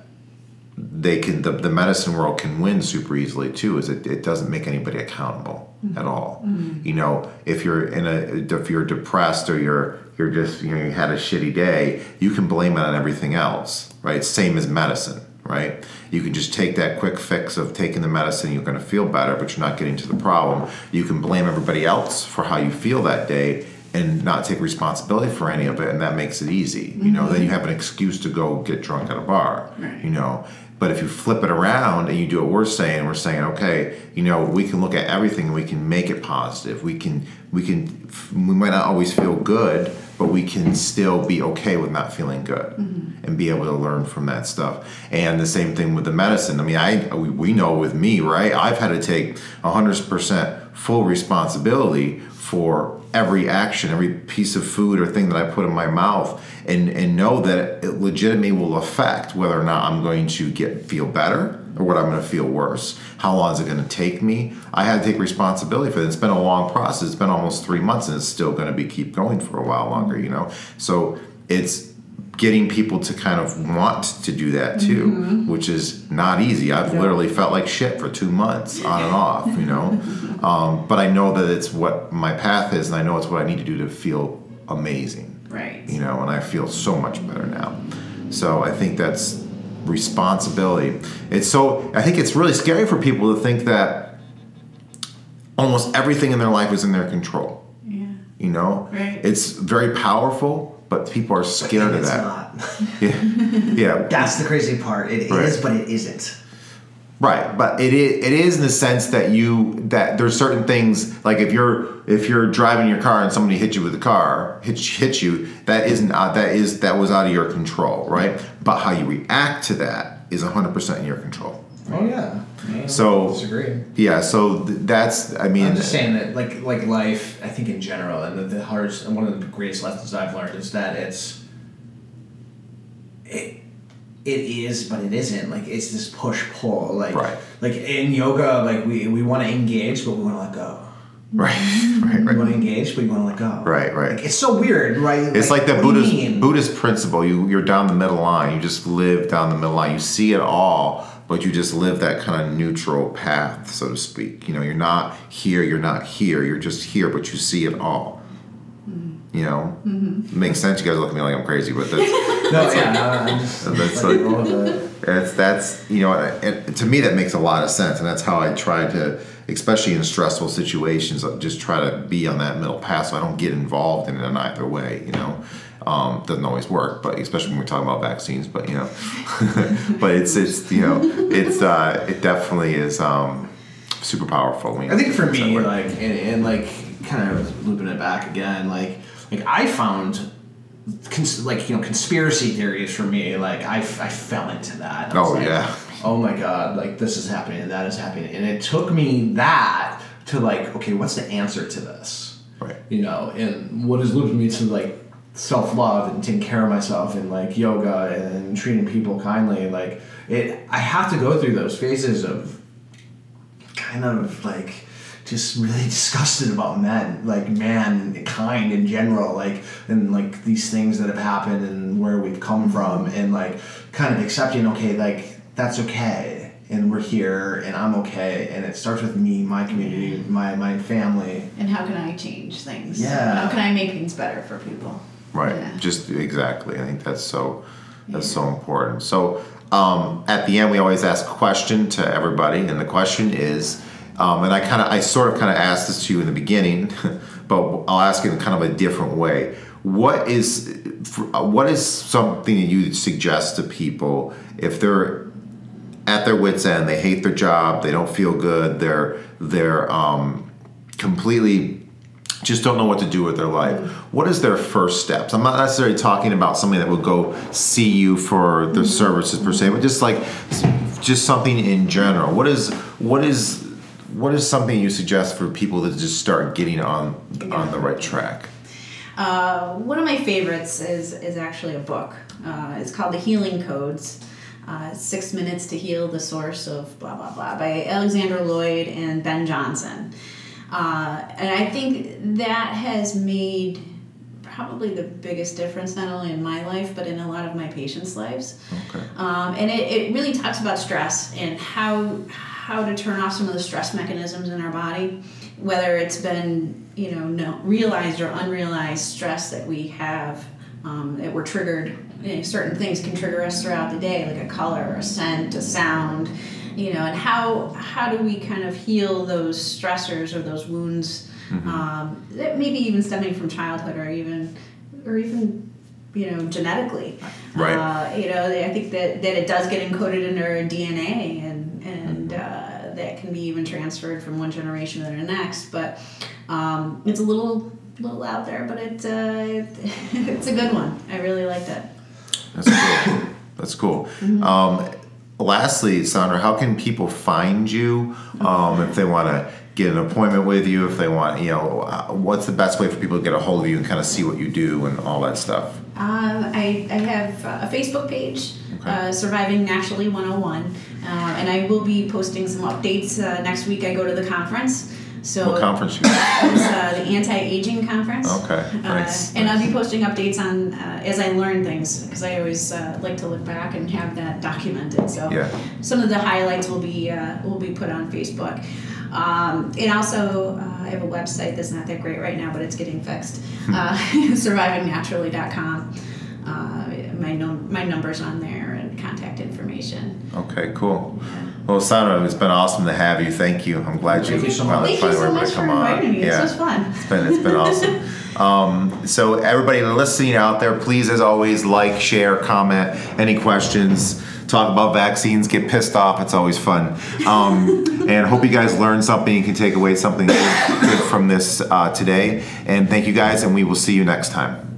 they can the, the medicine world can win super easily too. Is it, it doesn't make anybody accountable mm-hmm. at all. Mm-hmm. You know, if you're in a if you're depressed or you're you're just you know you had a shitty day, you can blame it on everything else, right? Same as medicine, right? You can just take that quick fix of taking the medicine, you're going to feel better, but you're not getting to the problem. You can blame everybody else for how you feel that day and not take responsibility for any of it, and that makes it easy. You know, then you mm-hmm. have an excuse to go get drunk at a bar. Right. You know, but if you flip it around and you do what we're saying, we're saying, okay, you know, we can look at everything and we can make it positive. We can, we can, we might not always feel good, but we can still be okay with not feeling good mm-hmm. and be able to learn from that stuff. And the same thing with the medicine. I mean, I we, we know with me, right? I've had to take hundred percent full responsibility for every action, every piece of food or thing that I put in my mouth, and and know that it legitimately will affect whether or not I'm going to get feel better or what I'm going to feel worse. How long is it going to take me? I had to take responsibility for it. It's been a long process. It's been almost three months, and it's still going to be keep going for a while longer. You know, so it's getting people to kind of want to do that too, which is not easy. I've literally felt like shit for two months on and off, you know. Um, but I know that it's what my path is, and I know it's what I need to do to feel amazing, Right. you know. And I feel so much better now. So I think that's responsibility. It's so I think it's really scary for people to think that almost everything in their life is in their control. Yeah. You know, Right. it's very powerful, but people are scared of it's that. not. Yeah, yeah, That's the crazy part. It is, Right. but it isn't. right. But it is, it is in the sense that you that there's certain things like if you're if you're driving your car and somebody hits you with a car hits hits you that isn't uh, that is that was out of your control, right? But how you react to that is 100 percent in your control. Oh yeah. I So- disagree. Yeah. So th- that's I mean I'm just saying that, like, like life. I think in general, and the, the hardest, and one of the greatest lessons I've learned is that it's, it, it is, but it isn't. Like it's this push pull. Like, Right. like in yoga, like we we want to engage, but we want to let go. right, right, We right. want to engage, but you want to let go. Right, right. Like, it's so weird, right? It's like, the do you Buddhist? Buddhist principle. You you're down the middle line. You just live down the middle line. You see it all, but you just live that kind of neutral path, so to speak. You know, you're not here. You're not here. You're just here, but you see it all. Mm-hmm. You know, mm-hmm. makes sense. You guys look at me like I'm crazy, but that's No, yeah, no, just That's like, like- roll with it. that's that's you know, and to me that makes a lot of sense, and that's how I try to, especially in stressful situations, just try to be on that middle path, so I don't get involved in it in either way. You know, um, doesn't always work, but especially when we're talking about vaccines. But you know, but it's it's you know it's uh, it definitely is um, super powerful. I think for me, like, and, and like, kind of looping it back again, like, like I found, cons- like, you know, conspiracy theories for me, like, I, f- I fell into that. I Oh, like, yeah. Oh my god, like this is happening and that is happening, and it took me that to like, okay, what's the answer to this? right. you know, and what has looped me to like self love and taking care of myself and like yoga and treating people kindly. Like it, I have to go through those phases of kind of like just really disgusted about men, like mankind in general, like and like these things that have happened and where we've come from, and like kind of accepting, okay, like that's okay. And we're here, and I'm okay, and it starts with me, my community, my my family, And how can I change things? Yeah. How can I make things better for people? Right. Yeah. Just exactly. I think that's so that's so important. So um, at the end, we always ask a question to everybody, and the question is, um, and I kind of I sort of kind of asked this to you in the beginning, but I'll ask it in kind of a different way. What is uh, what is something that you suggest to people if they're at their wits end, they hate their job, they don't feel good, they're they're um, completely just don't know what to do with their life. What is their first steps? I'm not necessarily talking about something that would go see you for their services per se, but just like just something in general. What is what is what is something you suggest for people to just start getting on on the right track? Uh, one of my favorites is is actually a book. Uh, it's called The Healing Codes. Uh, Six Minutes to Heal the Source of Blah Blah Blah by Alexander Loyd and Ben Johnson. Uh, and I think that has made probably the biggest difference not only in my life but in a lot of my patients' lives. Okay. Um, and it, it really talks about stress and how how to turn off some of the stress mechanisms in our body, whether it's been you know no, realized or unrealized stress that we have um, that were triggered. You know, certain things can trigger us throughout the day, like a color, a scent, a sound. You know, and how how do we kind of heal those stressors or those wounds um, that maybe even stemming from childhood or even or even you know genetically. Right. Uh, you know, I think that, that it does get encoded in our DNA and and uh, that can be even transferred from one generation to the next. But um, it's a little little out there, but it, uh, it's a good one. I really like it That's cool. That's cool. Um, lastly, Sandra, how can people find you um, if they want to get an appointment with you? If they want, you know, uh, what's the best way for people to get a hold of you and kind of see what you do and all that stuff? Um, I, I have a Facebook page, uh, Surviving Naturally 101, uh, and I will be posting some updates. Uh, next week I go to the conference. So What conference you? Uh, the anti-aging conference. Okay, nice, Uh, and I'll be posting updates on uh, as I learn things because I always uh, like to look back and have that documented. So Yeah. some of the highlights will be uh, will be put on Facebook. Um, and also, uh, I have a website that's not that great right now, but it's getting fixed. Uh, survivingnaturally.com. Uh, my num- my number's on there and contact information. Okay, cool. Well, Sandra, it's been awesome to have you. Thank you. I'm glad you Thank you so found much. the Thank you so much to for come on. inviting me. Yeah. This was fun. It's been it's been awesome. Um, so everybody listening out there, please, as always, like, share, comment, any questions. Talk about vaccines, get pissed off. It's always fun. Um, and hope you guys learned something and can take away something good, good from this uh, today. And thank you guys, and we will see you next time.